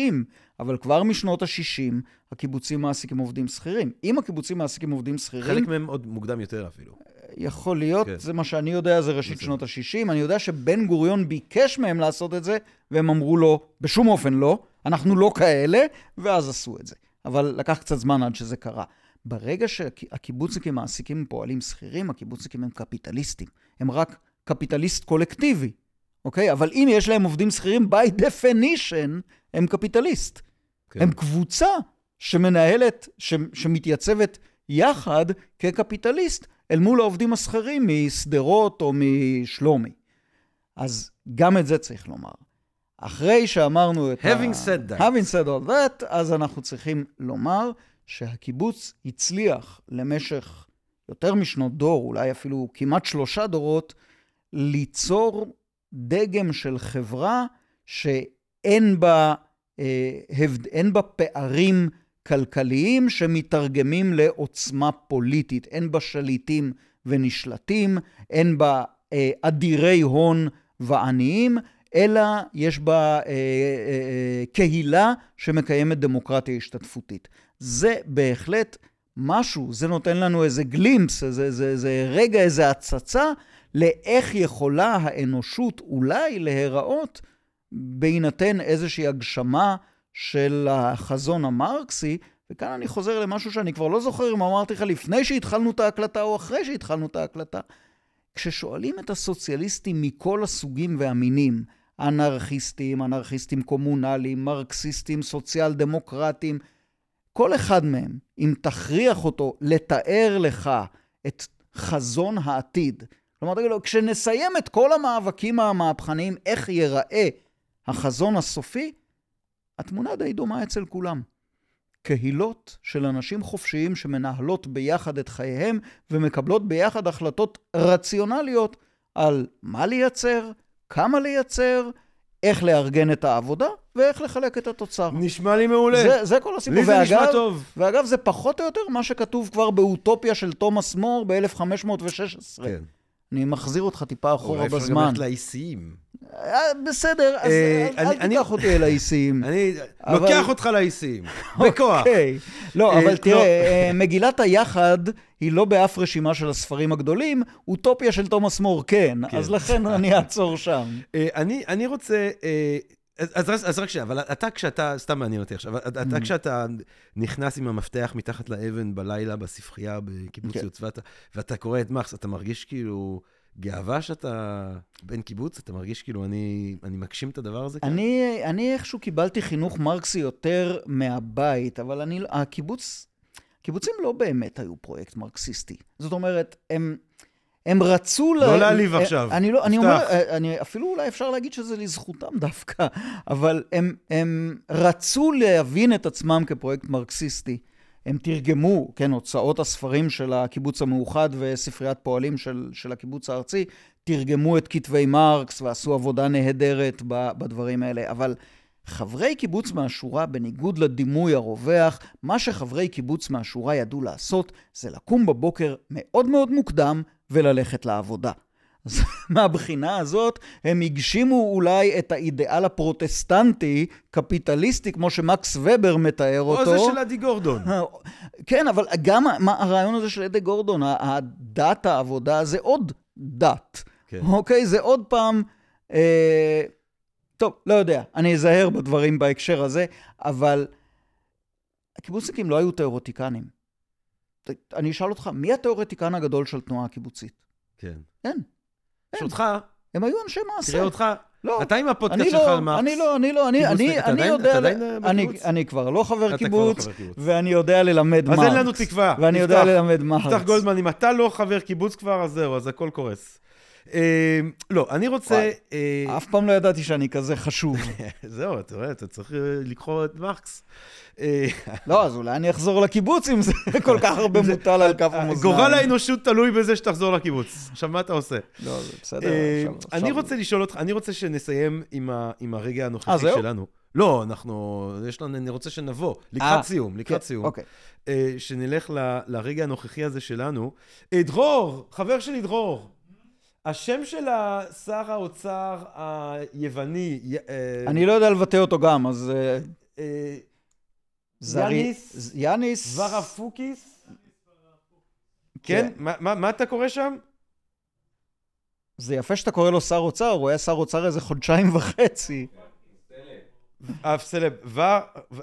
אבל כבר משנות ה-60 הקיבוצים מעסיקים עובדים שכירים. אם הקיבוצים מעסיקים עובדים שכירים... חלק מהם עוד מוקדם יותר אפילו. יכול להיות, כן. זה מה שאני יודע, זה ראשית שנות ה-60. אני יודע שבן גוריון ביקש מהם לעשות את זה, והם אמרו לו, בשום אופן לא, אנחנו לא כאלה, ואז עשו את זה. אבל לקח קצת זמן עד שזה קרה. ברגע שהקיבוצניקים מעסיקים פועלים שכירים, הקיבוצניקים הם קפיטליסטים. הם רק קפיטליסט קולקטיבי, אוקיי? אבל אם יש להם עובדים שכירים, by definition, הם קפיטליסט. כן. הם קבוצה שמנהלת, ש, שמתייצבת יחד כקפיטליסט אל מול העובדים השכירים משדרות או משלומי. אז גם את זה צריך לומר. אחרי שאמרנו את Having ה... said that. Having said all that, אז אנחנו צריכים לומר שהקיבוץ הצליח למשך יותר משנות דור, אולי אפילו כמעט שלושה דורות, ליצור דגם של חברה שאין בה, אה, אין בה פערים כלכליים שמתרגמים לעוצמה פוליטית. אין בה שליטים ונשלטים, אין בה אה, אדירי הון ועניים, אלא יש בה אה, אה, אה, קהילה שמקיימת דמוקרטיה השתתפותית. זה בהחלט משהו, זה נותן לנו איזה גלימפס, איזה, איזה, איזה רגע, איזה הצצה לאיך יכולה האנושות אולי להיראות בהינתן איזושהי הגשמה של החזון המרקסי, וכאן אני חוזר למשהו שאני כבר לא זוכר אם אמרתי לך לפני שהתחלנו את ההקלטה או אחרי שהתחלנו את ההקלטה. כששואלים את הסוציאליסטים מכל הסוגים והמינים, אנרכיסטים, אנרכיסטים קומונליים, מרקסיסטים, סוציאל דמוקרטים, כל אחד מהם, אם תכריח אותו לתאר לך את חזון העתיד, כלומר, תגיד לו, כשנסיים את כל המאבקים המהפכניים, איך ייראה החזון הסופי, התמונה די דומה אצל כולם. קהילות של אנשים חופשיים שמנהלות ביחד את חייהם ומקבלות ביחד החלטות רציונליות על מה לייצר, כמה לייצר, איך לארגן את העבודה ואיך לחלק את התוצר. נשמע לי מעולה. זה, זה כל הסיפור. לי זה ואגב, נשמע טוב. ואגב, זה פחות או יותר מה שכתוב כבר באוטופיה של תומאס מור ב-1516. כן. אני מחזיר אותך טיפה אחורה בזמן. אולי אפשר גם ללכת לאיסיים. אה, בסדר, אז אה, אל- אני- אל תיקח אותי אל האיסיים. אני לוקח אותך לאיסיים, בכוח. אוקיי. לא, אה, אבל לא. תראה, אה, מגילת היחד היא לא באף רשימה של הספרים הגדולים, אוטופיה של תומאס מור כן, כן. אז לכן אני אעצור שם. אה, אני רוצה... אז, אז, אז, רק שנייה, אבל אתה כשאתה, סתם מעניין אותי עכשיו, אתה Mm. כשאתה נכנס עם המפתח מתחת לאבן בלילה בספרייה בקיבוץ כן. יוצבת, ואתה קורא את מקס, אתה מרגיש כאילו גאווה שאתה בן קיבוץ? אתה מרגיש כאילו אני, אני מגשים את הדבר הזה? כאן? אני, אני איכשהו קיבלתי חינוך מרקסי יותר מהבית, אבל אני, הקיבוץ, קיבוצים לא באמת היו פרויקט מרקסיסטי. זאת אומרת, הם, הם רצו... לא לה- להעליב אה, עכשיו. אני, לא, אני. אומר, אה, אני, אפילו אולי אפשר להגיד שזה לזכותם דווקא, אבל הם, הם רצו להבין את עצמם כפרויקט מרקסיסטי. הם תרגמו, כן, הוצאות הספרים של הקיבוץ המאוחד וספריית פועלים של, של הקיבוץ הארצי, תרגמו את כתבי מרקס ועשו עבודה נהדרת בדברים האלה, אבל חברי קיבוץ מהשורה, בניגוד לדימוי הרווח, מה שחברי קיבוץ מהשורה ידעו לעשות זה לקום בבוקר מאוד מאוד מוקדם וללכת לעבודה. אז מהבחינה הזאת, הם הגשימו אולי את האידיאל הפרוטסטנטי, קפיטליסטי, כמו שמקס ובר מתאר או אותו. זה של עדי גורדון. כן, אבל גם מה, הרעיון הזה של אדי גורדון, הדת העבודה, זה עוד דת. כן. אוקיי? זה עוד פעם... אה, טוב, לא יודע, אני אזהר בדברים בהקשר הזה, אבל הקיבוצניקים לא היו תיאורטיקנים. אני אשאל אותך, מי התיאורטיקן הגדול של התנועה הקיבוצית? כן. אין. ברשותך, הם היו אנשי מעשה. תראה אותך, לא. אתה עם הפודקאסט אני שלך לא, על מרקס. אני לא, אני לא, אני, אני, אני יודע, אתה עדיין, אה, אני, בקיבוץ? אני כבר לא חבר אתה כבר לא קיבוץ, חבר קיבוץ. ואני יודע ללמד אז מרקס. אין לנו תקווה. ואני יודע. ללמד מרקס. יפתח גולדמן, אם אתה לא חבר קיבוץ כבר, אז זהו, אז הכל קורס. אה, לא, אני רוצה... אה, אף פעם לא ידעתי שאני כזה חשוב. זהו, אתה רואה, אתה צריך אה, לקרוא את מרקס. אה, לא, אז אולי אני אחזור לקיבוץ אם זה כל כך הרבה מוטל על כף המאזניים. גורל האנושות תלוי בזה שתחזור לקיבוץ. עכשיו, מה אתה עושה? לא, זה בסדר. אני רוצה לשאול אותך, אני רוצה שנסיים עם הרגע הנוכחי? שלנו. לא, אנחנו, יש לנו, אני רוצה שנבוא, לקראת סיום, לקראת כן, סיום. אוקיי. שנלך ל- לרגע הנוכחי הזה שלנו. דרור, חבר שלי דרור, השם של שר האוצר היווני, אה, אני לא יודע לבטא אותו גם, אז... אה, אה, יאניס? יאניס... ורפוקיס? כן? מה- מה אתה קורא שם? זה יפה שאתה קורא לו שר אוצר, הוא היה שר אוצר איזה חודשיים וחצי. אה, סלב. ור...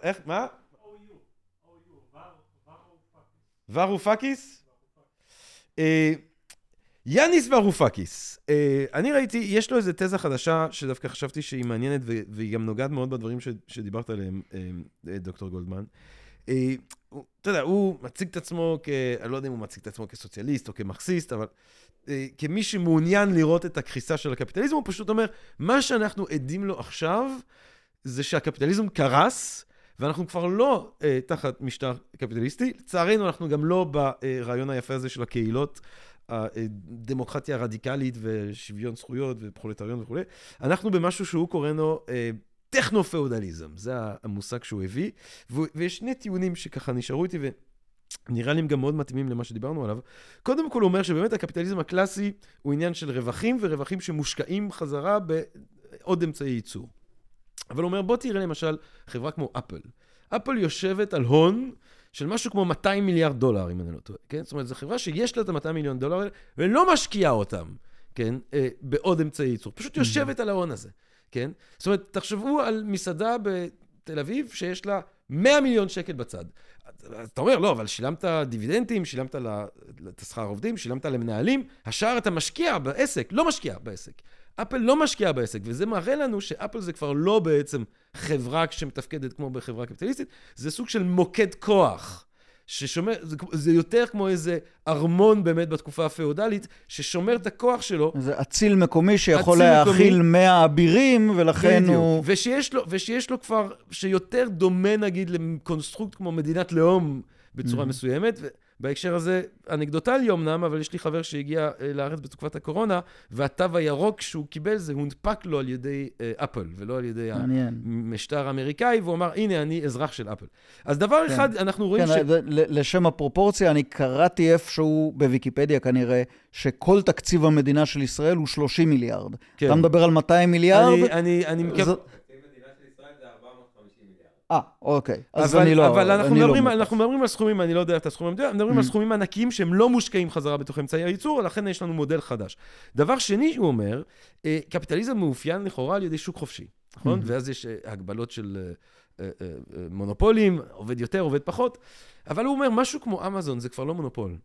איך? מה? ורופקיס? יאניס ורופקיס. אה, אני ראיתי, יש לו איזו תזה חדשה שדווקא חשבתי שהיא מעניינת והיא גם נוגעת מאוד בדברים שדיברת עליהם, אה, אה, דוקטור גולדמן. אתה יודע, הוא מציג את עצמו כ... אני לא יודע אם הוא מציג את עצמו כסוציאליסט או כמרקסיסט, אבל כמי שמעוניין לראות את הקריסה של הקפיטליזם, הוא פשוט אומר, מה שאנחנו עדים לו עכשיו, זה שהקפיטליזם קרס, ואנחנו כבר לא אה, תחת משטר קפיטליסטי. לצערנו, אנחנו גם לא ברעיון היפה הזה של הקהילות, הדמוקרטיה הרדיקלית ושוויון זכויות ופרולטריון וכולי. אנחנו במשהו שהוא קורא לו אה, טכנו-פאודליזם, זה המושג שהוא הביא, ויש שני טיעונים שככה נשארו איתי, ונראה לי הם גם מאוד מתאימים למה שדיברנו עליו. קודם כל הוא אומר שבאמת הקפיטליזם הקלאסי הוא עניין של רווחים, ורווחים שמושקעים חזרה בעוד אמצעי ייצור. אבל הוא אומר, בוא תראה למשל חברה כמו אפל. אפל יושבת על הון של משהו כמו 200 מיליארד דולר, אם אני לא טועה, כן? זאת אומרת, זו חברה שיש לה את ה-200 מיליון דולר האלה, ולא משקיעה אותם, כן? אה, בעוד אמצעי ייצור. פשוט יושבת על ההון הזה, כן? זאת אומרת, תחשבו על מסעדה בתל אביב שיש לה 100 מיליון שקל בצד. אז אתה אומר, לא, אבל שילמת דיבידנדים, שילמת את השכר עובדים, שילמת למנהלים, השאר אתה משקיע בעסק, לא משקיע בעסק. אפל לא משקיעה בעסק, וזה מראה לנו שאפל זה כבר לא בעצם חברה שמתפקדת כמו בחברה קפיטליסטית, זה סוג של מוקד כוח. ששומר, זה, זה יותר כמו איזה ארמון באמת בתקופה הפאודלית, ששומר את הכוח שלו. זה אציל מקומי שיכול להאכיל מקומי. 100 אבירים, ולכן בדיוק. הוא... ושיש לו, ושיש לו כבר, שיותר דומה נגיד לקונסטרוקט כמו מדינת לאום בצורה Mhm. מסוימת, בהקשר הזה, אנקדוטלי אמנם, אבל יש לי חבר שהגיע אה, לארץ בתקופת הקורונה, והתו הירוק שהוא קיבל זה הונפק לו על ידי אה, אפל, ולא על ידי מעניין. המשטר האמריקאי, והוא אמר, הנה, אני אזרח של אפל. אז דבר כן. אחד, אנחנו רואים כן, ש... לשם הפרופורציה, אני קראתי איפשהו בוויקיפדיה כנראה, שכל תקציב המדינה של ישראל הוא 30 מיליארד. כן. אתה מדבר על 200 מיליארד? אני, אני, אני מקווה... אה, אוקיי. אז אבל, אני לא... אבל אנחנו, אני לא מדברים, מבין. אנחנו מדברים על סכומים, אני לא יודע את הסכומים המדויק, מדברים Mm. על סכומים ענקיים שהם לא מושקעים חזרה בתוך אמצעי הייצור, לכן יש לנו מודל חדש. דבר שני שהוא אומר, אה, קפיטליזם מאופיין לכאורה על ידי שוק חופשי, נכון? Mm. ואז יש אה, הגבלות של אה, מונופולים, עובד יותר, עובד פחות, אבל הוא אומר, משהו כמו אמזון זה כבר לא מונופול.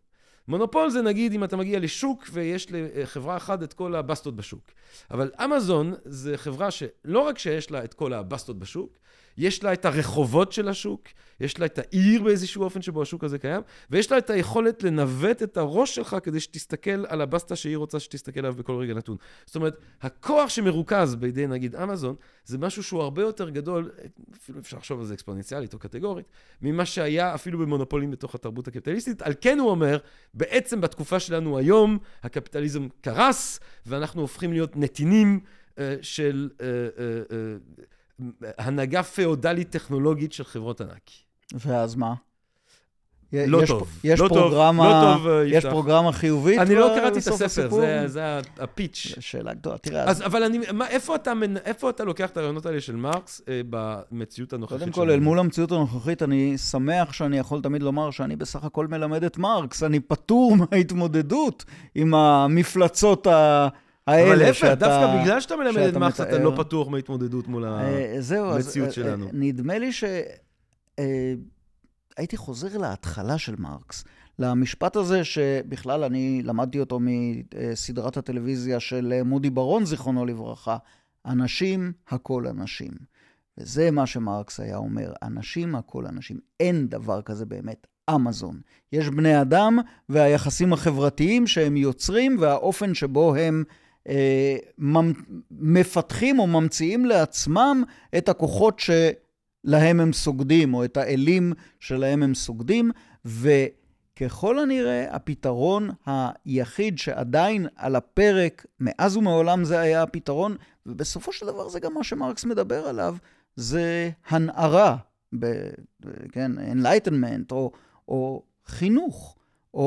מונופול זה נגיד אם אתה מגיע לשוק ויש לחברה אחת את כל הבסטות בשוק. אבל אמזון זה חברה שלא רק שיש לה את כל הבסטות בשוק, יש לה את הרחובות של השוק, יש לה את העיר באיזשהו אופן שבו השוק הזה קיים, ויש לה את היכולת לנווט את הראש שלך כדי שתסתכל על הבסטה שהיא רוצה שתסתכל עליו בכל רגע נתון. זאת אומרת, הכוח שמרוכז בידי נגיד אמזון, זה משהו שהוא הרבה יותר גדול, אפילו אפשר לחשוב על זה אקספוננציאלית או קטגורית, ממה שהיה אפילו במונופולים בתוך התרבות הקפיטליסטית. על כן הוא אומר, בעצם בתקופה שלנו היום, הקפיטליזם קרס, ואנחנו הופכים להיות נתינים אה, של אה, אה, אה, הנהגה פאודלית טכנולוגית של חברות ענק. ואז מה? לא יש טוב. יש לא טוב, פרוגרמה, לא טוב, אה, יש. פרוגרמה חיובית אני לא קראתי את הספר? זה, זה הפיץ'. שאלה גדולה. תראה, אז, אבל אני, מה, איפה, אתה, איפה אתה לוקח את הרעיונות האלה של מרקס אה, במציאות הנוכחית קודם שלנו? כל, אל מול המציאות הנוכחית, אני שמח שאני יכול תמיד לומר שאני בסך הכל מלמד את מרקס. אני פטור מההתמודדות עם המפלצות ה- האלה אבל להפך, שאתה... דווקא בגלל שאתה מלמד את מרקס, אתה. לא פתוח מההתמודדות מול. אה, אז המציאות אה, שלנו. נדמה לי ש... הייתי חוזר להתחלה של מרקס, למשפט הזה שבכלל אני למדתי אותו מסדרת הטלוויזיה של מודי ברון, זיכרונו לברכה, אנשים, הכל אנשים. וזה מה שמרקס היה אומר, אנשים, הכל אנשים. אין דבר כזה באמת. אמזון. יש בני אדם והיחסים החברתיים שהם יוצרים והאופן שבו הם אה, ממ- מפתחים או ממציאים לעצמם את הכוחות שלהם הם סוגדים, או את האלים שלהם הם סוגדים, וככל הנראה הפתרון היחיד שעדיין על הפרק, מאז ומעולם זה היה הפתרון, ובסופו של דבר זה גם מה שמרקס מדבר עליו, זה הנערה, ב, ב, כן, enlightenment, או, או חינוך. או,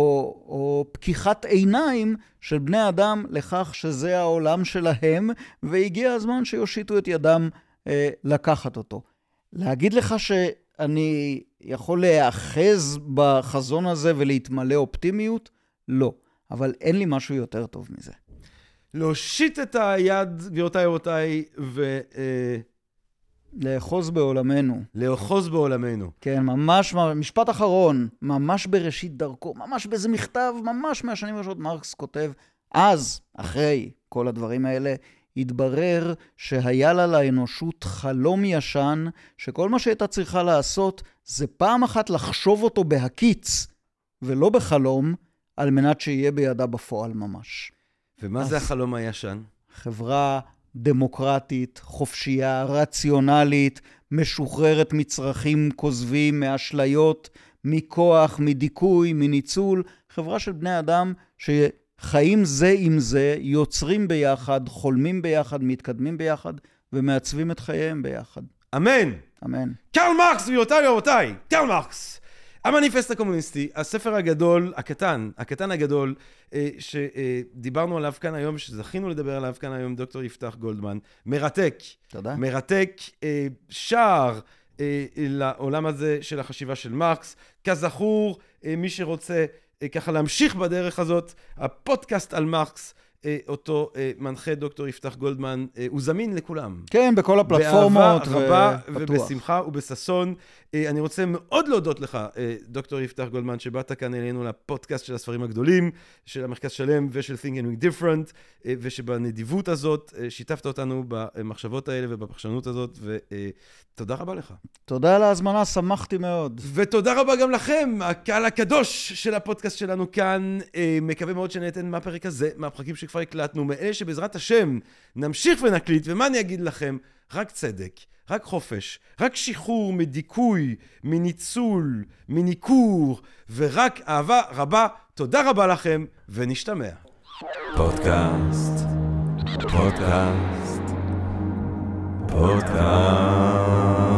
או פקיחת עיניים של בני אדם לכך שזה העולם שלהם, והגיע הזמן שיושיטו את ידם אה, לקחת אותו. להגיד לך שאני יכול להיאחז בחזון הזה ולהתמלא אופטימיות? לא. אבל אין לי משהו יותר טוב מזה. להושיט את היד, גבירותיי ורבותיי, לאחוז בעולמנו. ולאחוז בעולמנו. כן, ממש, משפט אחרון, ממש בראשית דרכו, ממש באיזה מכתב, ממש מהשנים הראשונות, מרקס כותב, אז, אחרי כל הדברים האלה, התברר שהיה לה לאנושות חלום ישן, שכל מה שהייתה צריכה לעשות זה פעם אחת לחשוב אותו בהקיץ, ולא בחלום, על מנת שיהיה בידה בפועל ממש. ומה זה החלום הישן? חברה דמוקרטית, חופשייה, רציונלית, משוחררת מצרכים כוזבים, מאשליות, מכוח, מדיכוי, מניצול. חברה של בני אדם שחיים זה עם זה, יוצרים ביחד, חולמים ביחד, מתקדמים ביחד, ומעצבים את חייהם ביחד. אמן! אמן. קרל מרקס, גבירותיי ורבותיי, קרל מרקס. המניפסט הקומוניסטי, הספר הגדול, הקטן, הקטן הגדול, אה, שדיברנו עליו כאן היום, שזכינו לדבר עליו כאן היום, דוקטור יפתח גולדמן, מרתק, תודה. מרתק, אה, שער אה, לעולם הזה של החשיבה של מרקס. כזכור, מי שרוצה ככה להמשיך בדרך הזאת, הפודקאסט על מרקס, אותו אה, מנחה דוקטור יפתח גולדמן, אה, הוא זמין לכולם. כן, בכל הפלטפורמות, באהבה רבה ופתוח. ובשמחה ובששון. אה, אני רוצה מאוד להודות לך, אה, דוקטור יפתח גולדמן, שבאת כאן אלינו לפודקאסט של הספרים הגדולים, של המרכז שלם ושל Think and Think Different, אה, ושבנדיבות הזאת אה, שיתפת אותנו במחשבות האלה ובפרשנות הזאת, ותודה רבה לך. תודה על ההזמנה, שמחתי מאוד. ותודה רבה גם לכם, הקהל הקדוש של הפודקאסט שלנו כאן. אה, מקווה מאוד שנהנתם מהפרק הזה, מהפרקים שכבר שכבר הקלטנו, מאלה שבעזרת השם נמשיך ונקליט, ומה אני אגיד לכם? רק צדק, רק חופש, רק שחרור מדיכוי, מניצול, מניכור, ורק אהבה רבה. תודה רבה לכם, ונשתמע. פודקאסט, פודקאסט, פודקאסט.